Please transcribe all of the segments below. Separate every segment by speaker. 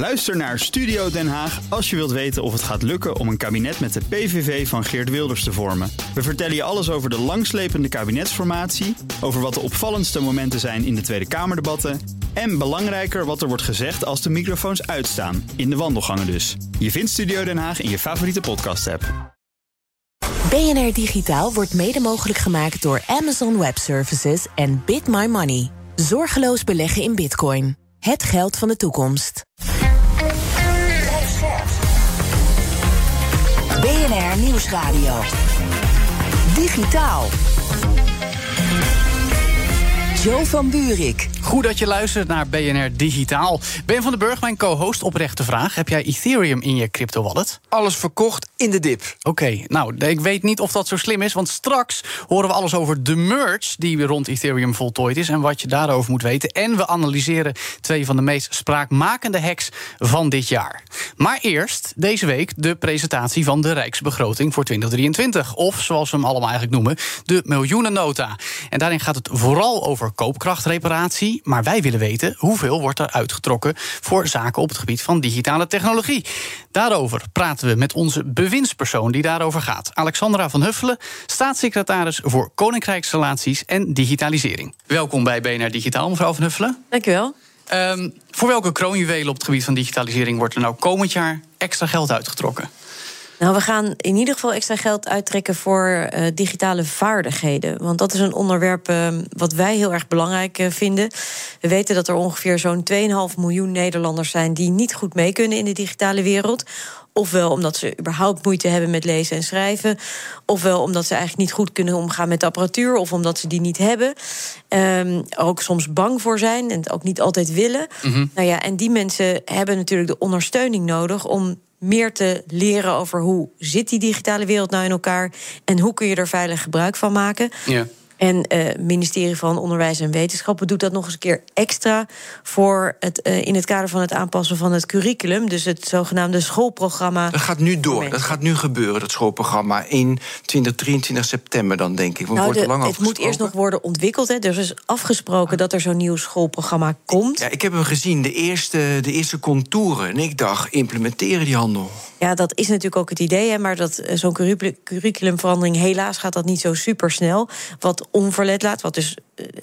Speaker 1: Luister naar Studio Den Haag als je wilt weten of het gaat lukken om een kabinet met de PVV van Geert Wilders te vormen. We vertellen je alles over de langslepende kabinetsformatie, over wat de opvallendste momenten zijn in de Tweede Kamerdebatten en belangrijker wat er wordt gezegd als de microfoons uitstaan, in de wandelgangen dus. Je vindt Studio Den Haag in je favoriete podcast-app.
Speaker 2: BNR Digitaal wordt mede mogelijk gemaakt door Amazon Web Services en Bit My Money. Zorgeloos beleggen in Bitcoin. Het geld van de toekomst. BNR Nieuwsradio. Digitaal. Joe van Buurik.
Speaker 3: Goed dat je luistert naar BNR Digitaal. Ben van den Burg, mijn co-host, oprechte vraag. Heb jij Ethereum in je crypto-wallet?
Speaker 4: Alles verkocht in de dip.
Speaker 3: Oké, nou, ik weet niet of dat zo slim is... want straks horen we alles over de merge die rond Ethereum voltooid is... en wat je daarover moet weten. En we analyseren twee van de meest spraakmakende hacks van dit jaar. Maar eerst, deze week, de presentatie van de Rijksbegroting voor 2023. Of, zoals we hem allemaal eigenlijk noemen, de miljoenennota. En daarin gaat het vooral over koopkrachtreparatie. Maar wij willen weten hoeveel wordt er uitgetrokken voor zaken op het gebied van digitale technologie. Daarover praten we met onze bewindspersoon die daarover gaat. Alexandra van Huffelen, staatssecretaris voor Koninkrijksrelaties en Digitalisering. Welkom bij BNR Digitaal, mevrouw van Huffelen.
Speaker 5: Dank u wel.
Speaker 3: Um, voor welke kroonjuwelen op het gebied van digitalisering wordt er nou komend jaar extra geld uitgetrokken?
Speaker 5: Nou, we gaan in ieder geval extra geld uittrekken voor uh, digitale vaardigheden. Want dat is een onderwerp uh, wat wij heel erg belangrijk uh, vinden. We weten dat er ongeveer zo'n 2,5 miljoen Nederlanders zijn die niet goed mee kunnen in de digitale wereld. Ofwel omdat ze überhaupt moeite hebben met lezen en schrijven. Ofwel omdat ze eigenlijk niet goed kunnen omgaan met de apparatuur. Of omdat ze die niet hebben. Um, ook soms bang voor zijn en het ook niet altijd willen. Mm -hmm. Nou ja, en die mensen hebben natuurlijk de ondersteuning nodig om meer te leren over hoe zit die digitale wereld nou in elkaar en hoe kun je er veilig gebruik van maken.
Speaker 3: Ja.
Speaker 5: En het uh, ministerie van Onderwijs en Wetenschappen doet dat nog eens een keer extra voor het, uh, in het kader van het aanpassen van het curriculum. Dus het zogenaamde schoolprogramma.
Speaker 4: Dat gaat nu door. Dat gaat nu gebeuren, dat schoolprogramma. In 2023 september dan, denk ik.
Speaker 5: Nou,
Speaker 4: wordt
Speaker 5: de,
Speaker 4: lang
Speaker 5: het moet eerst nog worden ontwikkeld. Hè. Er is afgesproken dat er zo'n nieuw schoolprogramma komt.
Speaker 4: Ja, ik heb hem gezien, de eerste, de eerste contouren. En ik dacht, implementeren die handel.
Speaker 5: Ja, dat is natuurlijk ook het idee. Hè, maar dat zo'n curriculumverandering, helaas gaat dat niet zo super snel. Wat onverlet laat. Wat dus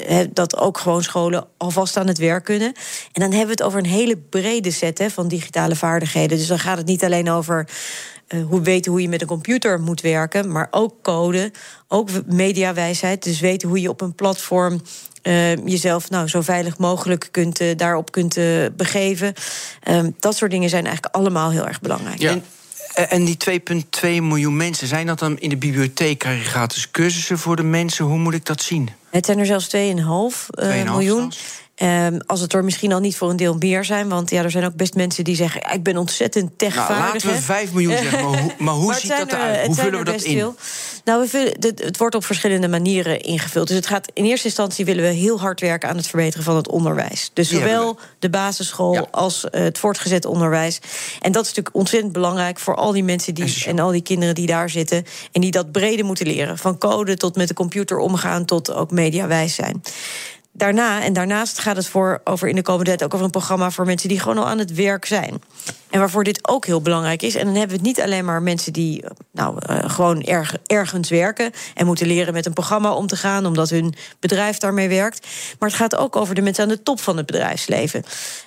Speaker 5: uh, dat ook gewoon scholen alvast aan het werk kunnen. En dan hebben we het over een hele brede set hè, van digitale vaardigheden. Dus dan gaat het niet alleen over. Uh, hoe weten hoe je met een computer moet werken, maar ook code, ook mediawijsheid. Dus weten hoe je op een platform uh, jezelf nou, zo veilig mogelijk kunt, uh, daarop kunt uh, begeven. Um, dat soort dingen zijn eigenlijk allemaal heel erg belangrijk.
Speaker 4: Ja. En, en die 2,2 miljoen mensen, zijn dat dan in de bibliotheek? Krijg je gratis cursussen voor de mensen? Hoe moet ik dat zien?
Speaker 5: Het zijn er zelfs 2,5 miljoen. Zelfs. Um, als het er misschien al niet voor een deel meer zijn. Want ja, er zijn ook best mensen die zeggen... ik ben ontzettend techvaardig.
Speaker 4: Nou, laten we 5 miljoen zeggen, maar hoe, maar hoe maar ziet dat eruit? Hoe vullen we dat in?
Speaker 5: Veel. Nou, we vullen, het, het wordt op verschillende manieren ingevuld. Dus het gaat in eerste instantie willen we heel hard werken... aan het verbeteren van het onderwijs. Dus zowel de basisschool ja. als uh, het voortgezet onderwijs. En dat is natuurlijk ontzettend belangrijk... voor al die mensen die, en al die kinderen die daar zitten... en die dat brede moeten leren. Van code tot met de computer omgaan... tot ook mediawijs zijn daarna en daarnaast gaat het voor over in de komende tijd ook over een programma voor mensen die gewoon al aan het werk zijn. En waarvoor dit ook heel belangrijk is. En dan hebben we het niet alleen maar mensen die nou, uh, gewoon erg, ergens werken en moeten leren met een programma om te gaan, omdat hun bedrijf daarmee werkt. Maar het gaat ook over de mensen aan de top van het bedrijfsleven.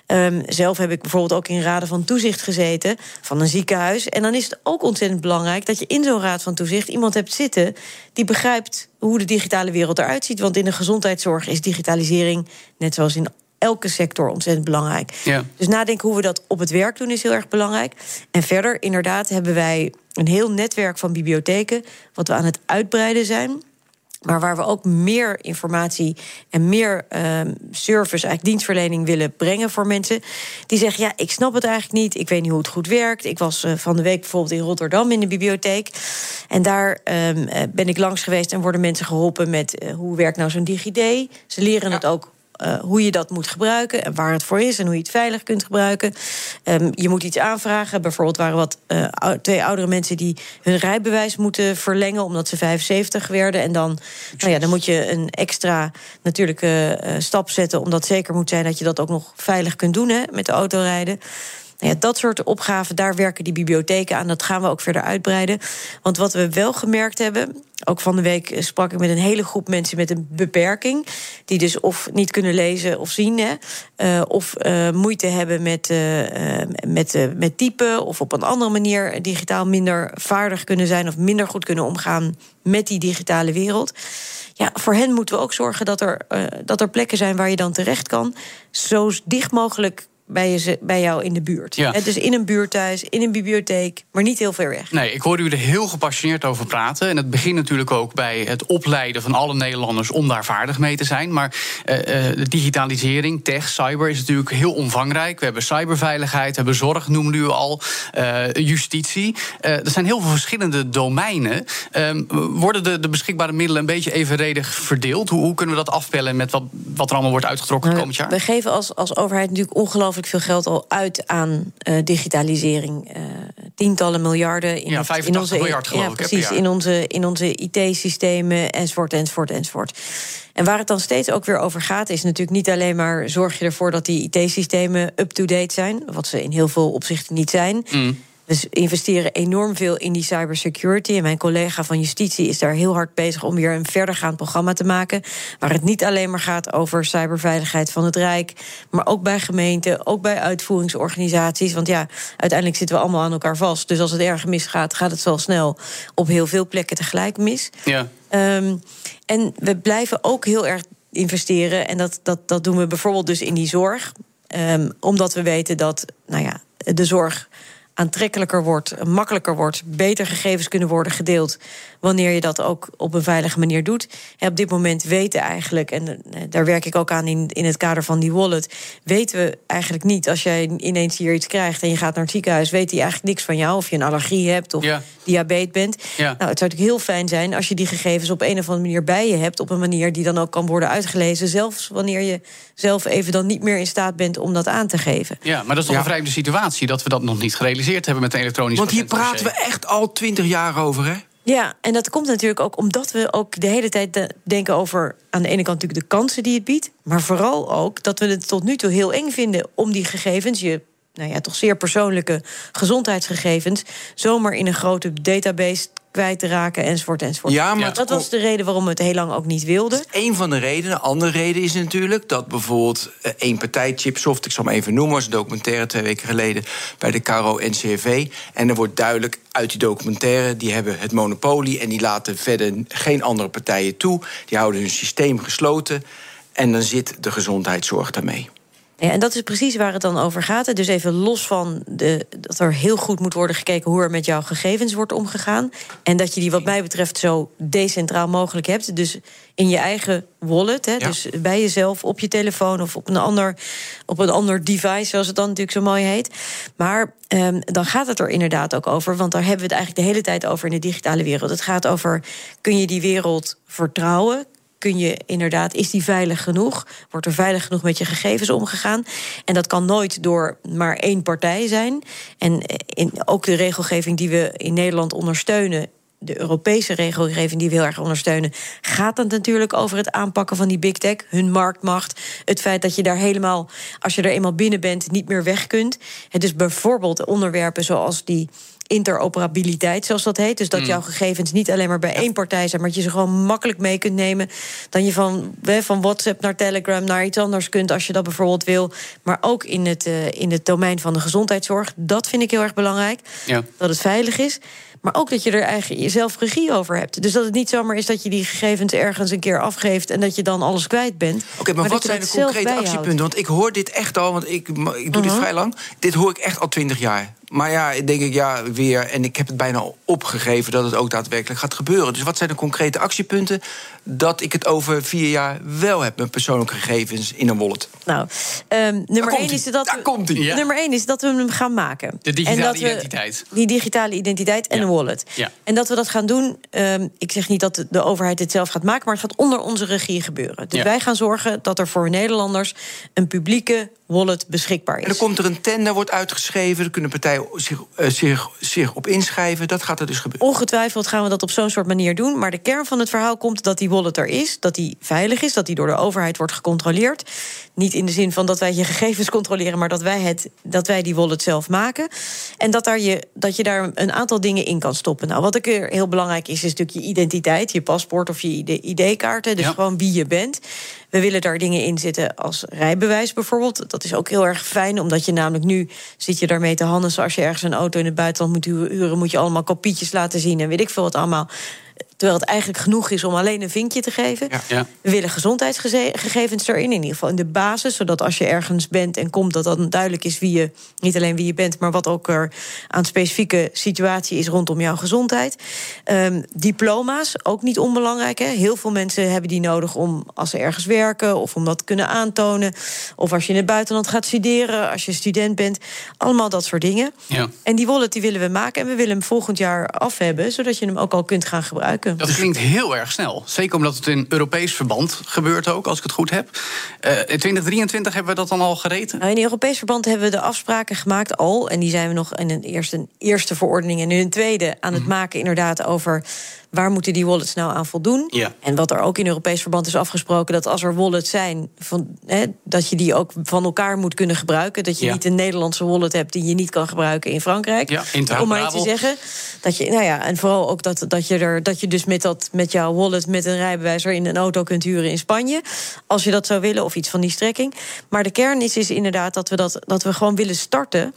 Speaker 5: Um, zelf heb ik bijvoorbeeld ook in raden van toezicht gezeten van een ziekenhuis. En dan is het ook ontzettend belangrijk dat je in zo'n raad van toezicht iemand hebt zitten die begrijpt hoe de digitale wereld eruit ziet. Want in de gezondheidszorg is digitalisering, net zoals in elke sector ontzettend belangrijk.
Speaker 3: Ja.
Speaker 5: Dus nadenken hoe we dat op het werk doen is heel erg belangrijk. En verder, inderdaad, hebben wij een heel netwerk van bibliotheken... wat we aan het uitbreiden zijn... Maar waar we ook meer informatie en meer uh, service, eigenlijk dienstverlening willen brengen voor mensen. Die zeggen: Ja, ik snap het eigenlijk niet. Ik weet niet hoe het goed werkt. Ik was uh, van de week bijvoorbeeld in Rotterdam in de bibliotheek. En daar um, uh, ben ik langs geweest en worden mensen geholpen met hoe werkt nou zo'n DigiD. Ze leren ja. het ook uh, hoe je dat moet gebruiken en waar het voor is en hoe je het veilig kunt gebruiken. Um, je moet iets aanvragen. Bijvoorbeeld waren wat uh, twee oudere mensen die hun rijbewijs moeten verlengen omdat ze 75 werden. En dan, nou ja, dan moet je een extra natuurlijke uh, stap zetten, omdat zeker moet zijn dat je dat ook nog veilig kunt doen hè, met de autorijden. Ja, dat soort opgaven, daar werken die bibliotheken aan. Dat gaan we ook verder uitbreiden. Want wat we wel gemerkt hebben, ook van de week sprak ik met een hele groep mensen met een beperking. Die dus of niet kunnen lezen of zien. Hè, uh, of uh, moeite hebben met, uh, met, met typen. Of op een andere manier digitaal minder vaardig kunnen zijn. Of minder goed kunnen omgaan met die digitale wereld. Ja, voor hen moeten we ook zorgen dat er, dat er plekken zijn waar je dan terecht kan. Zo dicht mogelijk bij, je, bij jou in de buurt. Ja. Dus in een buurthuis, in een bibliotheek, maar niet heel ver weg.
Speaker 3: Nee, ik hoorde u er heel gepassioneerd over praten. En het begint natuurlijk ook bij het opleiden van alle Nederlanders om daar vaardig mee te zijn. Maar uh, de digitalisering, tech, cyber is natuurlijk heel omvangrijk. We hebben cyberveiligheid, we hebben zorg, noemde u al, uh, justitie. Er zijn heel veel verschillende domeinen. Ehm, worden de, de, beschikbare middelen een beetje evenredig verdeeld? Hoe, hoe, kunnen we dat afpellen met wat, wat er allemaal wordt uitgetrokken nou, komend jaar?
Speaker 5: We geven als, als overheid natuurlijk ongelooflijk veel geld al uit aan uh, digitalisering. Uh, tientallen miljarden
Speaker 3: in, ja, het, in onze, miljard, geloof ja,
Speaker 5: precies, in onze, in onze IT-systemen enzovoort, enzovoort, enzovoort. En waar het dan steeds ook weer over gaat, is natuurlijk niet alleen maar zorg je ervoor dat die IT-systemen up-to-date zijn, wat ze in heel veel opzichten niet zijn. Mm. We investeren enorm veel in die cybersecurity. En mijn collega van Justitie is daar heel hard bezig om weer een verdergaand programma te maken. Waar het niet alleen maar gaat over cyberveiligheid van het Rijk. Maar ook bij gemeenten, ook bij uitvoeringsorganisaties. Want ja, uiteindelijk zitten we allemaal aan elkaar vast. Dus als het erg misgaat, gaat het zo snel op heel veel plekken tegelijk mis. Ja. Um, en we blijven ook heel erg investeren. En dat, dat, dat doen we bijvoorbeeld dus in die zorg. Um, omdat we weten dat, nou ja, de zorg aantrekkelijker wordt, makkelijker wordt, beter gegevens kunnen worden gedeeld wanneer je dat ook op een veilige manier doet. En op dit moment weten eigenlijk, en eh, daar werk ik ook aan in, in het kader van die wallet, weten we eigenlijk niet als jij ineens hier iets krijgt en je gaat naar het ziekenhuis, weet hij eigenlijk niks van jou, of je een allergie hebt of ja. diabetes bent. Ja. Nou, het zou natuurlijk heel fijn zijn als je die gegevens op een of andere manier bij je hebt, op een manier die dan ook kan worden uitgelezen, zelfs wanneer je zelf even dan niet meer in staat bent om dat aan te geven.
Speaker 3: Ja, maar dat is toch een vreemde situatie dat we dat nog niet gerealiseerd hebben met elektronische
Speaker 4: Want hier praten we echt al twintig jaar over, hè?
Speaker 5: Ja, en dat komt natuurlijk ook omdat we ook de hele tijd denken over aan de ene kant natuurlijk de kansen die het biedt, maar vooral ook dat we het tot nu toe heel eng vinden om die gegevens, je nou ja, toch zeer persoonlijke gezondheidsgegevens, zomaar in een grote database kwijt te raken, enzovoort, enzovoort. Ja, maar dat was de reden waarom we het heel lang ook niet wilden.
Speaker 4: Een van de redenen. Een andere reden is natuurlijk dat bijvoorbeeld eh, één partij, Chipsoft, ik zal hem even noemen, was een documentaire twee weken geleden bij de Caro NCRV. En er wordt duidelijk uit die documentaire, die hebben het monopolie en die laten verder geen andere partijen toe. Die houden hun systeem gesloten. En dan zit de gezondheidszorg daarmee.
Speaker 5: Ja, en dat is precies waar het dan over gaat. Dus even los van de, dat er heel goed moet worden gekeken hoe er met jouw gegevens wordt omgegaan. En dat je die, wat mij betreft, zo decentraal mogelijk hebt. Dus in je eigen wallet. Hè, Dus bij jezelf, op je telefoon of op een, ander, op een ander device, zoals het dan natuurlijk zo mooi heet. Maar um, dan gaat het er inderdaad ook over. Want daar hebben we het eigenlijk de hele tijd over in de digitale wereld. Het gaat over: kun je die wereld vertrouwen? Kun je inderdaad, is die veilig genoeg? Wordt er veilig genoeg met je gegevens omgegaan? En dat kan nooit door maar één partij zijn. En eh, ook de regelgeving die we in Nederland ondersteunen de Europese regelgeving die we heel erg ondersteunen, gaat het natuurlijk over het aanpakken van die big tech, hun marktmacht. Het feit dat je daar helemaal, als je er eenmaal binnen bent, niet meer weg kunt. Is bijvoorbeeld onderwerpen zoals die interoperabiliteit, zoals dat heet. Dus dat mm. jouw gegevens niet alleen maar bij één partij zijn, maar dat je ze gewoon makkelijk mee kunt nemen. Dan je van, van WhatsApp naar Telegram naar iets anders kunt als je dat bijvoorbeeld wil. Maar ook in het, uh, in het domein van de gezondheidszorg. Dat vind ik heel erg belangrijk. Ja. Dat het veilig is. Maar ook dat je er eigenlijk jezelf regie over hebt. Dus dat het niet zomaar is dat je die gegevens ergens een keer afgeeft en dat je dan alles kwijt bent.
Speaker 4: Oké, maar, wat zijn de concrete actiepunten? Want ik hoor dit echt al, want ik, ik doe dit uh-huh. vrij lang. Dit hoor ik echt al twintig jaar. Maar ja, denk ik ja, weer. En ik heb het bijna opgegeven dat het ook daadwerkelijk gaat gebeuren. Dus wat zijn de concrete actiepunten dat ik het over vier jaar wel heb, mijn persoonlijke gegevens in een wallet?
Speaker 5: Nou, um, nummer één is dat.
Speaker 4: Daar komt.
Speaker 5: Nummer één is dat we hem gaan maken.
Speaker 3: De digitale en dat identiteit.
Speaker 5: We, die digitale identiteit en een wallet. Ja. En dat we dat gaan doen. Um, ik zeg niet dat de overheid het zelf gaat maken, maar het gaat onder onze regie gebeuren. Dus wij gaan zorgen dat er voor Nederlanders een publieke wallet beschikbaar is.
Speaker 4: En dan komt er een tender, wordt uitgeschreven. Er kunnen partijen zich, uh, zich, zich op inschrijven. Dat gaat er dus gebeuren.
Speaker 5: Ongetwijfeld gaan we dat op zo'n soort manier doen. Maar de kern van het verhaal komt dat die wallet er is. Dat die veilig is. Dat die door de overheid wordt gecontroleerd. Niet in de zin van dat wij je gegevens controleren. Maar dat wij, het, dat wij die wallet zelf maken. En dat, daar je, dat je daar een aantal dingen in kan stoppen. Nou, wat ik er heel belangrijk is, is natuurlijk je identiteit. Je paspoort of je ID-kaarten. Dus gewoon wie je bent. We willen daar dingen in zitten als rijbewijs bijvoorbeeld. Dat is ook heel erg fijn, omdat je namelijk nu zit je daarmee te handen. Als je ergens een auto in het buitenland moet huren, moet je allemaal kopietjes laten zien en weet ik veel wat allemaal. Terwijl het eigenlijk genoeg is om alleen een vinkje te geven. Ja. We willen gezondheidsgegevens erin, in ieder geval in de basis. Zodat als je ergens bent en komt, dat dan duidelijk is wie je, niet alleen wie je bent, maar wat ook er aan specifieke situatie is rondom jouw gezondheid. Um, diploma's, ook niet onbelangrijk. Hè? Heel veel mensen hebben die nodig om als ze ergens werken of om dat te kunnen aantonen. Of als je in het buitenland gaat studeren, als je student bent. Allemaal dat soort dingen. Ja. En die wallet die willen we maken en we willen hem volgend jaar af hebben, zodat je hem ook al kunt gaan gebruiken.
Speaker 3: Dat klinkt heel erg snel. Zeker omdat het in Europees verband gebeurt ook, als ik het goed heb. Uh, in 2023 hebben we dat dan al gereten?
Speaker 5: Nou, in Europees verband hebben we de afspraken gemaakt al. En die zijn we nog in een eerste, eerste verordening en nu een tweede aan het mhm. maken, inderdaad, over waar moeten die wallets nou aan voldoen? Ja. En wat er ook in Europees verband is afgesproken, dat als er wallets zijn, van, dat je die ook van elkaar moet kunnen gebruiken. Dat je niet een Nederlandse wallet hebt die je niet kan gebruiken in Frankrijk. Ja, Om maar iets te zeggen. Dat je, nou ja, en vooral ook dat, dat je er dat je dus met, dat, met jouw wallet met een rijbewijs in een auto kunt huren in Spanje. Als je dat zou willen, of iets van die strekking. Maar de kern is, is inderdaad dat we, dat, dat we gewoon willen starten.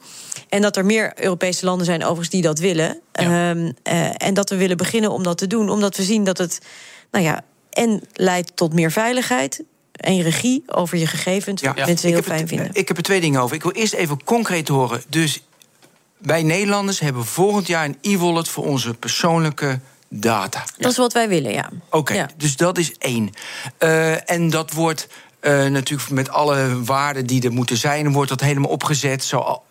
Speaker 5: En dat er meer Europese landen zijn overigens die dat willen. Ehm, eh, en dat we willen beginnen om dat te doen. Omdat we zien dat het, nou ja, en leidt tot meer veiligheid en regie over je gegevens. Ja. Mensen heel fijn vinden.
Speaker 4: Ik heb er twee dingen over. Ik wil eerst even concreet horen. Dus wij Nederlanders hebben volgend jaar een e-wallet voor onze persoonlijke data.
Speaker 5: Dat is wat wij willen, ja.
Speaker 4: Oké, dus dat is één. Uh, en dat wordt uh, natuurlijk met alle waarden die er moeten zijn, wordt dat helemaal opgezet. Zo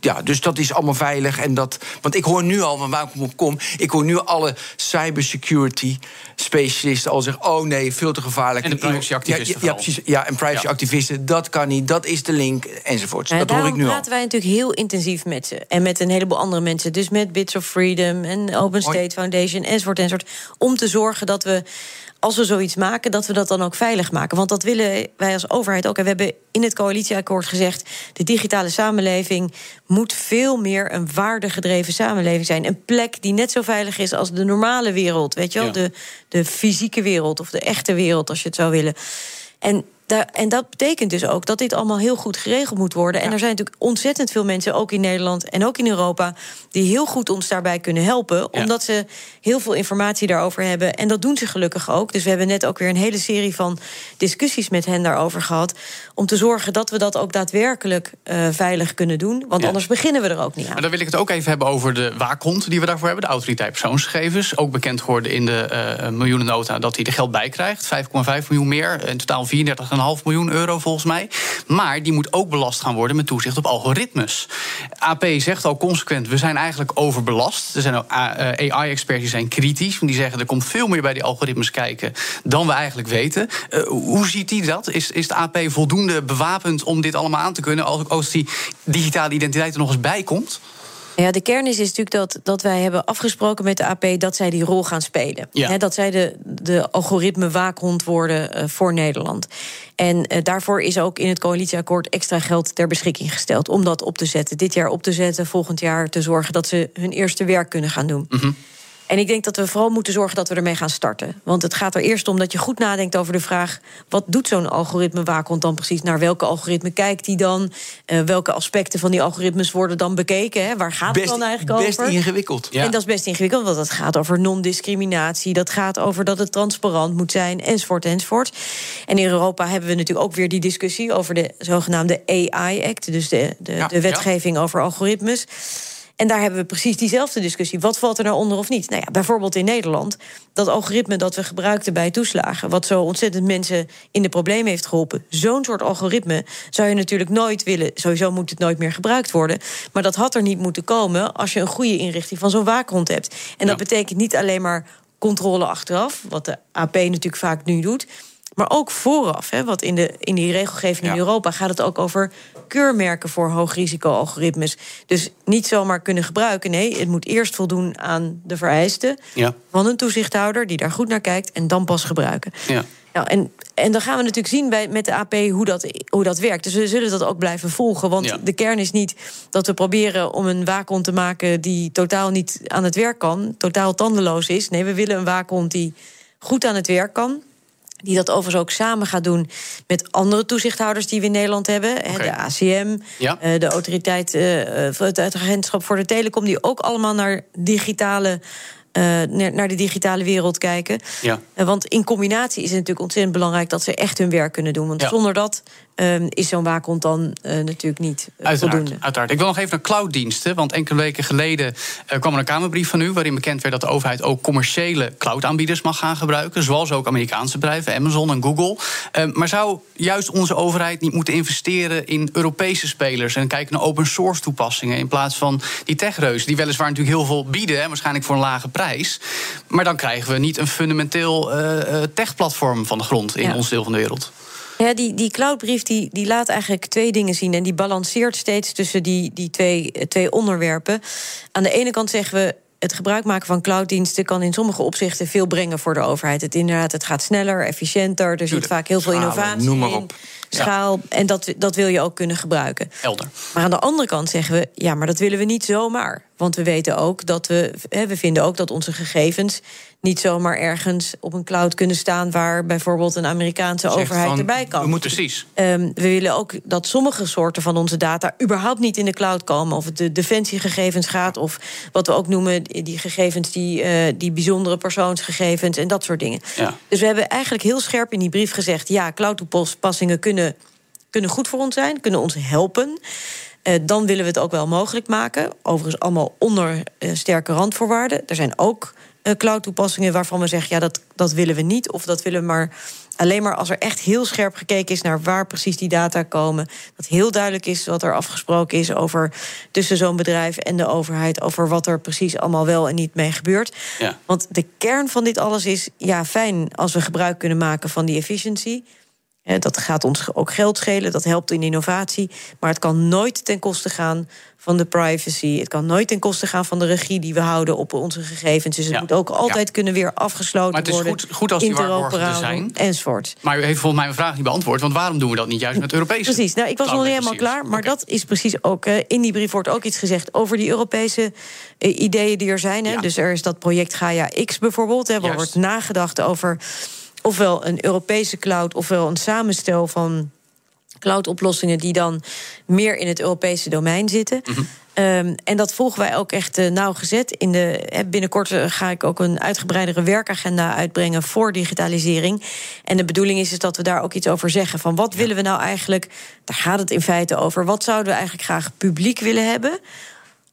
Speaker 4: ja, dus dat is allemaal veilig. En dat, want ik hoor nu al, waar ik op kom, ik hoor nu alle cybersecurity specialisten al zeggen: oh nee, veel te gevaarlijk.
Speaker 3: En de privacyactivisten.
Speaker 4: Ja, ja, precies. Ja, en privacyactivisten, dat kan niet, dat is de link, enzovoort. dat hoor ik nu al.
Speaker 5: praten wij natuurlijk heel intensief met ze. En met een heleboel andere mensen. Dus met Bits of Freedom en Open State Foundation, enzovoort, enzovoort. Om te zorgen dat we als we zoiets maken, dat we dat dan ook veilig maken. Want dat willen wij als overheid ook. En we hebben in het coalitieakkoord gezegd: de digitale samenleving moet veel meer een waardegedreven samenleving zijn. Een plek die net zo veilig is als de normale wereld. Weet je wel? De, de fysieke wereld of de echte wereld, als je het zou willen. En en dat betekent dus ook dat dit allemaal heel goed geregeld moet worden. En er zijn natuurlijk ontzettend veel mensen, ook in Nederland en ook in Europa, die heel goed ons daarbij kunnen helpen. Omdat ze heel veel informatie daarover hebben. En dat doen ze gelukkig ook. Dus we hebben net ook weer een hele serie van discussies met hen daarover gehad. Om te zorgen dat we dat ook daadwerkelijk uh, veilig kunnen doen. Want anders beginnen we er ook niet aan.
Speaker 3: Maar dan wil ik het ook even hebben over de waakhond die we daarvoor hebben. De autoriteit persoonsgegevens. Ook bekend geworden in de uh, miljoenennota dat hij er geld bij krijgt. 5,5 miljoen meer. In totaal 34 half miljoen euro volgens mij. Maar die moet ook belast gaan worden met toezicht op algoritmes. AP zegt al consequent, we zijn eigenlijk overbelast. Er zijn AI-experts die zijn kritisch. Want die zeggen, er komt veel meer bij die algoritmes kijken... dan we eigenlijk weten. Uh, hoe ziet hij dat? Is, is de AP voldoende bewapend om dit allemaal aan te kunnen... als, als die digitale identiteit er nog eens bij komt?
Speaker 5: Ja, de kern is, is natuurlijk dat, dat wij hebben afgesproken met de AP dat zij die rol gaan spelen. Ja. dat zij de, de algoritme waakhond worden uh, voor Nederland. En uh, daarvoor is ook in het coalitieakkoord extra geld ter beschikking gesteld om dat op te zetten. Dit jaar op te zetten, volgend jaar te zorgen dat ze hun eerste werk kunnen gaan doen. Mm en ik denk dat we vooral moeten zorgen dat we ermee gaan starten. Want het gaat er eerst om dat je goed nadenkt over de vraag: wat doet zo'n algoritme? Waar komt dan precies naar welke algoritme kijkt die dan? Uh, welke aspecten van die algoritmes worden dan bekeken? Hè? Waar gaat
Speaker 4: best,
Speaker 5: het dan eigenlijk
Speaker 4: best
Speaker 5: over?
Speaker 4: Best ingewikkeld.
Speaker 5: Ja. En dat is best ingewikkeld, want dat gaat over non-discriminatie. Dat gaat over dat het transparant moet zijn, enzovoort, enzovoort. En in Europa hebben we natuurlijk ook weer die discussie over de zogenaamde AI-act, dus de, de, de wetgeving over algoritmes. En daar hebben we precies diezelfde discussie. Wat valt er nou onder of niet? Nou ja, bijvoorbeeld in Nederland. Dat algoritme dat we gebruikten bij toeslagen. Wat zo ontzettend mensen in de problemen heeft geholpen. Zo'n soort algoritme zou je natuurlijk nooit willen. Sowieso moet het nooit meer gebruikt worden. Maar dat had er niet moeten komen als je een goede inrichting van zo'n waakhond hebt. En dat betekent niet alleen maar controle achteraf. Wat de AP natuurlijk vaak nu doet. Maar ook vooraf, hè, want in, de, in die regelgeving in Europa gaat het ook over keurmerken voor hoogrisico-algoritmes. Dus niet zomaar kunnen gebruiken. Nee, het moet eerst voldoen aan de vereisten ja. van een toezichthouder die daar goed naar kijkt en dan pas gebruiken. Ja. Nou, en, en dan gaan we natuurlijk zien bij, met de AP hoe dat, hoe dat werkt. Dus we zullen dat ook blijven volgen. Want de kern is niet dat we proberen om een waakhond te maken die totaal niet aan het werk kan, totaal tandeloos is. Nee, we willen een waakhond die goed aan het werk kan. Die dat overigens ook samen gaat doen met andere toezichthouders die we in Nederland hebben. De ACM, eh, de autoriteit, eh, eh, het agentschap voor de telecom, die ook allemaal naar digitale naar de digitale wereld kijken. Ja. want in combinatie is het natuurlijk ontzettend belangrijk dat ze echt hun werk kunnen doen. Want zonder dat Ehm, is zo'n waakhond dan uh, natuurlijk niet uh,
Speaker 3: uiteraard,
Speaker 5: voldoende.
Speaker 3: Uiteraard. Ik wil nog even naar clouddiensten. Want enkele weken geleden uh, kwam er een Kamerbrief van u... waarin bekend werd dat de overheid ook commerciële cloudaanbieders mag gaan gebruiken. Zoals ook Amerikaanse bedrijven, Amazon en Google. Ehm, maar zou juist onze overheid niet moeten investeren in Europese spelers... en kijken naar open source toepassingen... in plaats van die techreuzen, die weliswaar natuurlijk heel veel bieden... Hè, waarschijnlijk voor een lage prijs. Maar dan krijgen we niet een fundamenteel techplatform van de grond... in ons deel van de wereld.
Speaker 5: Ja, die, die cloudbrief die, die laat eigenlijk twee dingen zien. En die balanceert steeds tussen die, die twee, twee onderwerpen. Aan de ene kant zeggen we. Het gebruik maken van clouddiensten kan in sommige opzichten veel brengen voor de overheid. Het, inderdaad, het gaat sneller, efficiënter. Er zit vaak heel veel innovatie noem maar op. in. Schaal. En dat, dat wil je ook kunnen gebruiken.
Speaker 3: Helder.
Speaker 5: Maar aan de andere kant zeggen we, ja, maar dat willen we niet zomaar. Want we weten ook dat we, we vinden ook dat onze gegevens niet zomaar ergens op een cloud kunnen staan waar bijvoorbeeld een Amerikaanse overheid erbij kan.
Speaker 3: We moeten precies.
Speaker 5: Um, we willen ook dat sommige soorten van onze data überhaupt niet in de cloud komen. Of het de defensiegegevens gaat, of wat we ook noemen, die gegevens, die, uh, die bijzondere persoonsgegevens en dat soort dingen. Ja. Dus we hebben eigenlijk heel scherp in die brief gezegd: ja, cloud-toepassingen kunnen, kunnen goed voor ons zijn, kunnen ons helpen. Uh, dan willen we het ook wel mogelijk maken. Overigens allemaal onder uh, sterke randvoorwaarden. Er zijn ook cloud-toepassingen waarvan we zeggen: ja, dat, dat willen we niet. Of dat willen we maar alleen maar als er echt heel scherp gekeken is naar waar precies die data komen. Dat heel duidelijk is wat er afgesproken is over tussen zo'n bedrijf en de overheid. Over wat er precies allemaal wel en niet mee gebeurt. Ja. Want de kern van dit alles is: ja, fijn als we gebruik kunnen maken van die efficiëntie. Dat gaat ons ook geld schelen, dat helpt in innovatie. Maar het kan nooit ten koste gaan van de privacy. Het kan nooit ten koste gaan van de regie die we houden op onze gegevens. Dus het moet ook altijd kunnen weer afgesloten worden.
Speaker 3: Maar het is goed, goed als die waarborgen er zijn.
Speaker 5: Enzovoort.
Speaker 3: Maar u heeft volgens mij mijn vraag niet beantwoord. Want waarom doen we dat niet juist met Europese?
Speaker 5: Precies, nou, ik was nog niet helemaal klaar. Maar dat is precies ook... Uh, in die brief wordt ook iets gezegd over die Europese uh, ideeën die er zijn. Hè. Dus er is dat project Gaia X bijvoorbeeld. Hè, waar wordt nagedacht over ofwel een Europese cloud... ofwel een samenstel van cloud-oplossingen die dan meer in het Europese domein zitten. Mhm. Um, en dat volgen wij ook echt uh, nauwgezet. In de, binnenkort uh, ga ik ook een uitgebreidere werkagenda uitbrengen voor digitalisering. En de bedoeling is, is dat we daar ook iets over zeggen. Van wat willen we nou eigenlijk? Daar gaat het in feite over. Wat zouden we eigenlijk graag publiek willen hebben?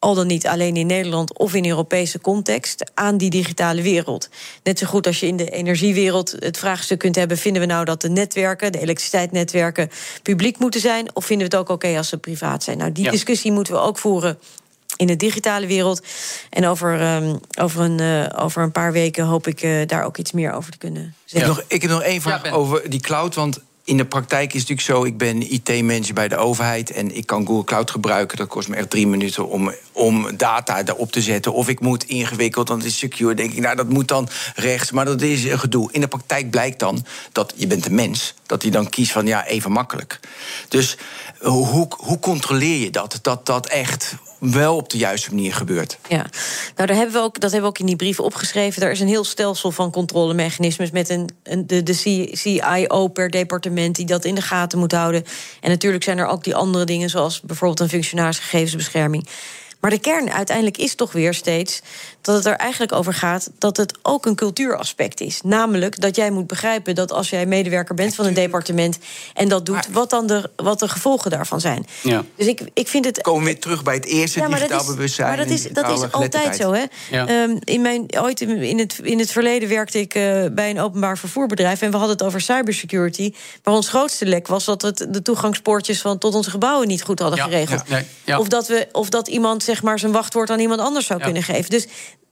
Speaker 5: Al dan niet alleen in Nederland of in Europese context, aan die digitale wereld. Net zo goed als je in de energiewereld het vraagstuk kunt hebben: vinden we nou dat de netwerken, de elektriciteitsnetwerken, publiek moeten zijn? Of vinden we het ook oké als ze privaat zijn? Nou, die discussie moeten we ook voeren in de digitale wereld. En over, um, over, een, uh, over een paar weken hoop ik uh, daar ook iets meer over te kunnen zeggen.
Speaker 4: Ik heb nog, ik heb nog één vraag ja, over die cloud. Want in de praktijk is het natuurlijk zo, ik ben IT-manager bij de overheid en ik kan Google Cloud gebruiken. Dat kost me echt drie minuten om, om data daarop te zetten. Of ik moet ingewikkeld, want het is secure. Denk ik, nou dat moet dan rechts, maar dat is een gedoe. In de praktijk blijkt dan dat je bent een mens, dat hij dan kiest van ja, even makkelijk. Dus hoe, hoe controleer je dat? Dat dat echt wel op de juiste manier gebeurt.
Speaker 5: Ja, nou, daar hebben we ook, dat hebben we ook in die brief opgeschreven. Er is een heel stelsel van controlemechanismes met een, een de, de CIO per departement die dat in de gaten moet houden. En natuurlijk zijn er ook die andere dingen, zoals bijvoorbeeld een functionaris gegevensbescherming. Maar de kern uiteindelijk is toch weer steeds dat het er eigenlijk over gaat dat het ook een cultuuraspect is. Namelijk dat jij moet begrijpen dat als jij medewerker bent van een departement en dat doet, wat dan de, wat de gevolgen daarvan zijn. Ja. Dus ik, ik vind het.
Speaker 4: Komen we weer terug bij het eerste ja, digitaal bewustzijn.
Speaker 5: Maar dat is, dat is altijd zo. Hè? Ja. Um, in mijn, ooit in het, in het verleden werkte ik uh, bij een openbaar vervoerbedrijf en we hadden het over cybersecurity. Maar ons grootste lek was dat we de toegangspoortjes van, tot onze gebouwen niet goed hadden geregeld. Nee, of, dat we, of dat iemand zeg maar zijn wachtwoord aan iemand anders zou kunnen geven. Dus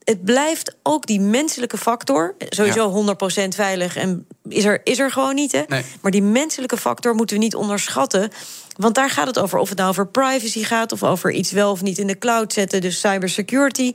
Speaker 5: het blijft ook die menselijke factor. Sowieso 100% veilig en is er, is er gewoon niet. Hè? Maar die menselijke factor moeten we niet onderschatten. Want daar gaat het over. Of het nou over privacy gaat, of over iets wel of niet in de cloud zetten. Dus cybersecurity.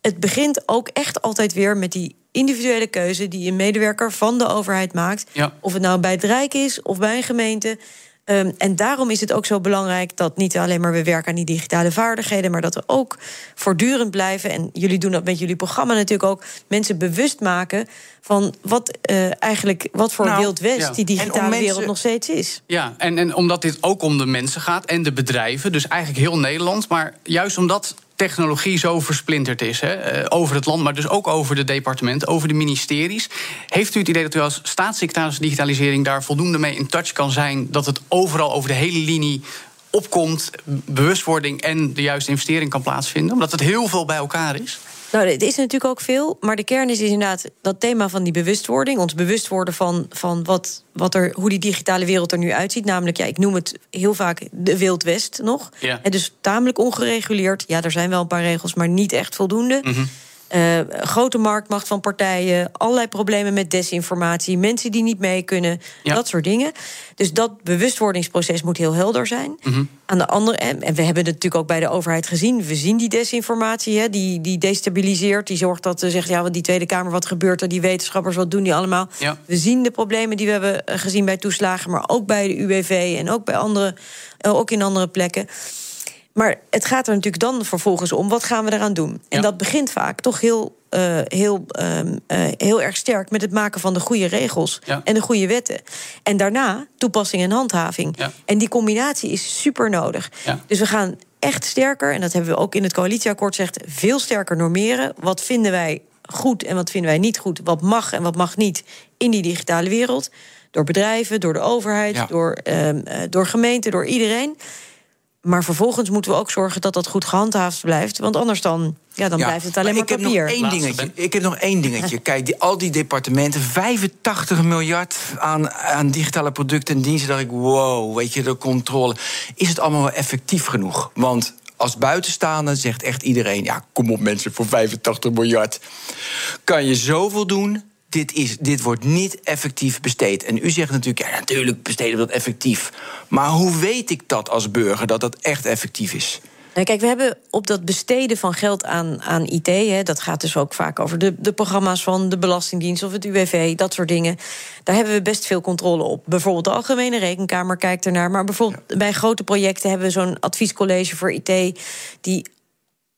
Speaker 5: Het begint ook echt altijd weer met die individuele keuze die een medewerker van de overheid maakt. Of het nou bij het Rijk is of bij een gemeente. Ehm, en daarom is het ook zo belangrijk dat niet alleen maar we werken aan die digitale vaardigheden, maar dat we ook voortdurend blijven. En jullie doen dat met jullie programma natuurlijk ook. Mensen bewust maken van wat uh, eigenlijk wat voor nou, Wild West die digitale wereld nog steeds is.
Speaker 3: Ja, en, en omdat dit ook om de mensen gaat en de bedrijven, dus eigenlijk heel Nederland. Maar juist omdat technologie zo versplinterd is. Hè, eh, over het land, maar dus ook over de departementen, over de ministeries. Heeft u het idee dat u als staatssecretaris digitalisering daar voldoende mee in touch kan zijn? Dat het overal over de hele linie opkomt, bewustwording en de juiste investering kan plaatsvinden? Omdat het heel veel bij elkaar is?
Speaker 5: Nou, het is natuurlijk ook veel, maar de kern is inderdaad dat thema van die bewustwording. Ons bewust worden van, van wat, wat er, hoe die digitale wereld er nu uitziet. Namelijk, ja, ik noem het heel vaak de Wild West nog. Ja. En dus tamelijk ongereguleerd. Ja, er zijn wel een paar regels, maar niet echt voldoende. Mm uh, grote marktmacht van partijen, allerlei problemen met desinformatie, mensen die niet mee kunnen, dat soort dingen. Dus dat bewustwordingsproces moet heel helder zijn. Mhm. Aan de andere en we hebben het natuurlijk ook bij de overheid gezien. We zien die desinformatie, hè, die, die destabiliseert, die zorgt dat ze zegt, ja, wat die Tweede Kamer, wat gebeurt er, die wetenschappers, wat doen die allemaal? We zien de problemen die we hebben eh, gezien bij toeslagen, maar ook bij de UWV en ook bij andere, eh, ook in andere plekken. Maar het gaat er natuurlijk dan vervolgens om, wat gaan we eraan doen? En dat begint vaak toch heel, uh, heel, uh, heel erg sterk met het maken van de goede regels en de goede wetten. En daarna toepassing en handhaving. Ja. En die combinatie is super nodig. Dus we gaan echt sterker, en dat hebben we ook in het coalitieakkoord gezegd, veel sterker normeren. Wat vinden wij goed en wat vinden wij niet goed? Wat mag en wat mag niet in die digitale wereld? Door bedrijven, door de overheid, door, uh, door gemeenten, door iedereen. Maar vervolgens moeten we ook zorgen dat dat goed gehandhaafd blijft. Want anders dan, ja, dan blijft het alleen maar,
Speaker 4: maar
Speaker 5: ik papier.
Speaker 4: Heb nog één dingetje. Ik heb nog één dingetje. Kijk, die, al die departementen, 85 miljard aan, aan digitale producten en diensten. dacht ik, wow, weet je, de controle. Is het allemaal wel effectief genoeg? Want als buitenstaander zegt echt iedereen: ja, kom op mensen, voor 85 miljard kan je zoveel doen dit, is, dit wordt niet effectief besteed. En u zegt natuurlijk, ja, natuurlijk besteden we dat effectief. Maar hoe weet ik dat als burger, dat dat echt effectief is?
Speaker 5: Nou, kijk, we hebben op dat besteden van geld aan, aan IT, hè, dat gaat dus ook vaak over de, de programma's van de Belastingdienst of het UWV, dat soort dingen. Daar hebben we best veel controle op. Bijvoorbeeld de Algemene Rekenkamer kijkt ernaar. Maar bijvoorbeeld bij grote projecten hebben we zo'n adviescollege voor IT, die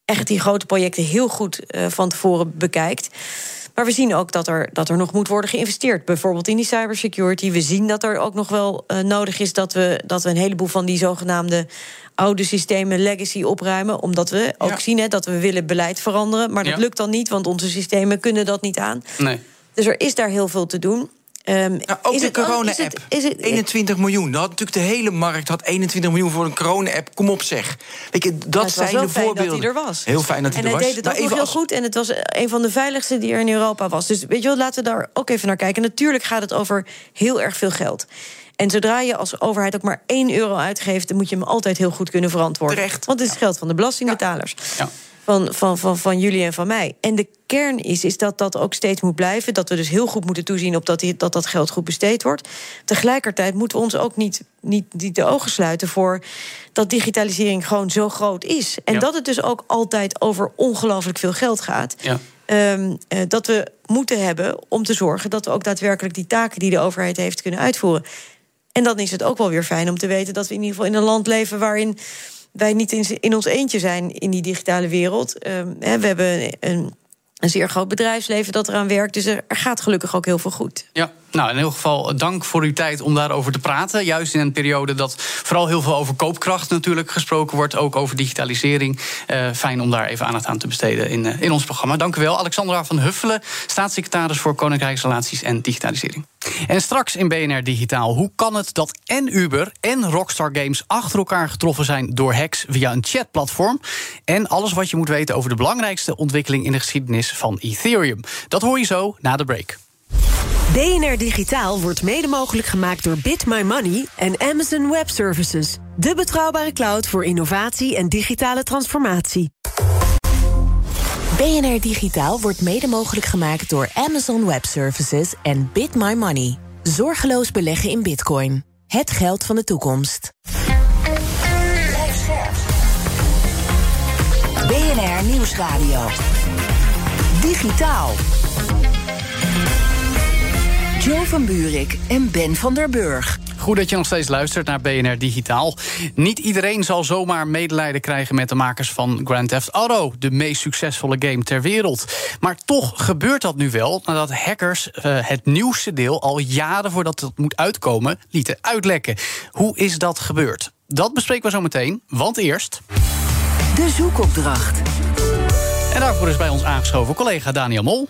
Speaker 5: echt die grote projecten heel goed uh, van tevoren bekijkt. Maar we zien ook dat er, dat er nog moet worden geïnvesteerd. Bijvoorbeeld in die cybersecurity. We zien dat er ook nog wel uh, nodig is dat we, dat we een heleboel van die zogenaamde oude systemen legacy opruimen. Omdat we ook zien hè, dat we willen beleid veranderen. Maar dat lukt dan niet, want onze systemen kunnen dat niet aan. Nee. Dus er is daar heel veel te doen.
Speaker 4: Um, ook de corona-app. 21 miljoen. Dat had natuurlijk de hele markt had 21 miljoen voor een corona-app. Kom op, zeg. Weet je, dat zijn de voorbeelden.
Speaker 5: Dat hij er was.
Speaker 4: Heel fijn dat hij
Speaker 5: en
Speaker 4: er was.
Speaker 5: En hij deed het ook nog heel goed. En het was een van de veiligste die er in Europa was. Dus weet je wel, laten we daar ook even naar kijken. Natuurlijk gaat het over heel erg veel geld. En zodra je als overheid ook maar 1 euro uitgeeft, dan moet je hem altijd heel goed kunnen verantwoorden.
Speaker 4: Terecht.
Speaker 5: Want het is geld van de belastingbetalers. Ja van, van, van, van jullie en van mij. En de kern is, is dat dat ook steeds moet blijven. Dat we dus heel goed moeten toezien op dat die, dat, dat geld goed besteed wordt. Tegelijkertijd moeten we ons ook niet, niet, niet de ogen sluiten voor dat digitalisering gewoon zo groot is. En dat het dus ook altijd over ongelooflijk veel geld gaat. Ja. Um, dat we moeten hebben om te zorgen dat we ook daadwerkelijk die taken die de overheid heeft kunnen uitvoeren. En dan is het ook wel weer fijn om te weten dat we in ieder geval in een land leven waarin wij niet in, in ons eentje zijn in die digitale wereld. Uh, we hebben een, een zeer groot bedrijfsleven dat eraan werkt. Dus er, er gaat gelukkig ook heel veel goed.
Speaker 3: Ja, nou, in ieder geval dank voor uw tijd om daarover te praten. Juist in een periode dat vooral heel veel over koopkracht natuurlijk gesproken wordt. Ook over digitalisering. Uh, fijn om daar even aandacht aan te besteden in, uh, in ons programma. Dank u wel. Alexandra van Huffelen, staatssecretaris voor Koninkrijksrelaties en Digitalisering. En straks in BNR Digitaal. Hoe kan het dat en Uber en Rockstar Games achter elkaar getroffen zijn door hacks via een chatplatform? En alles wat je moet weten over de belangrijkste ontwikkeling in de geschiedenis van Ethereum. Dat hoor je zo na de break.
Speaker 2: BNR Digitaal wordt mede mogelijk gemaakt door Bit My Money en Amazon Web Services. De betrouwbare cloud voor innovatie en digitale transformatie. BNR Digitaal wordt mede mogelijk gemaakt door Amazon Web Services en BitMyMoney. Zorgeloos beleggen in bitcoin. Het geld van de toekomst.
Speaker 6: BNR Nieuwsradio. Digitaal. Joe van Buurik en Ben van der Burg.
Speaker 3: Goed dat je nog steeds luistert naar BNR Digitaal. Niet iedereen zal zomaar medelijden krijgen met de makers van Grand Theft Auto, de meest succesvolle game ter wereld. Maar toch gebeurt dat nu wel nadat hackers uh, het nieuwste deel al jaren voordat het moet uitkomen lieten uitlekken. Hoe is dat gebeurd? Dat bespreken we zo meteen, want eerst.
Speaker 6: De zoekopdracht.
Speaker 3: En daarvoor is bij ons aangeschoven collega Daniel Mol.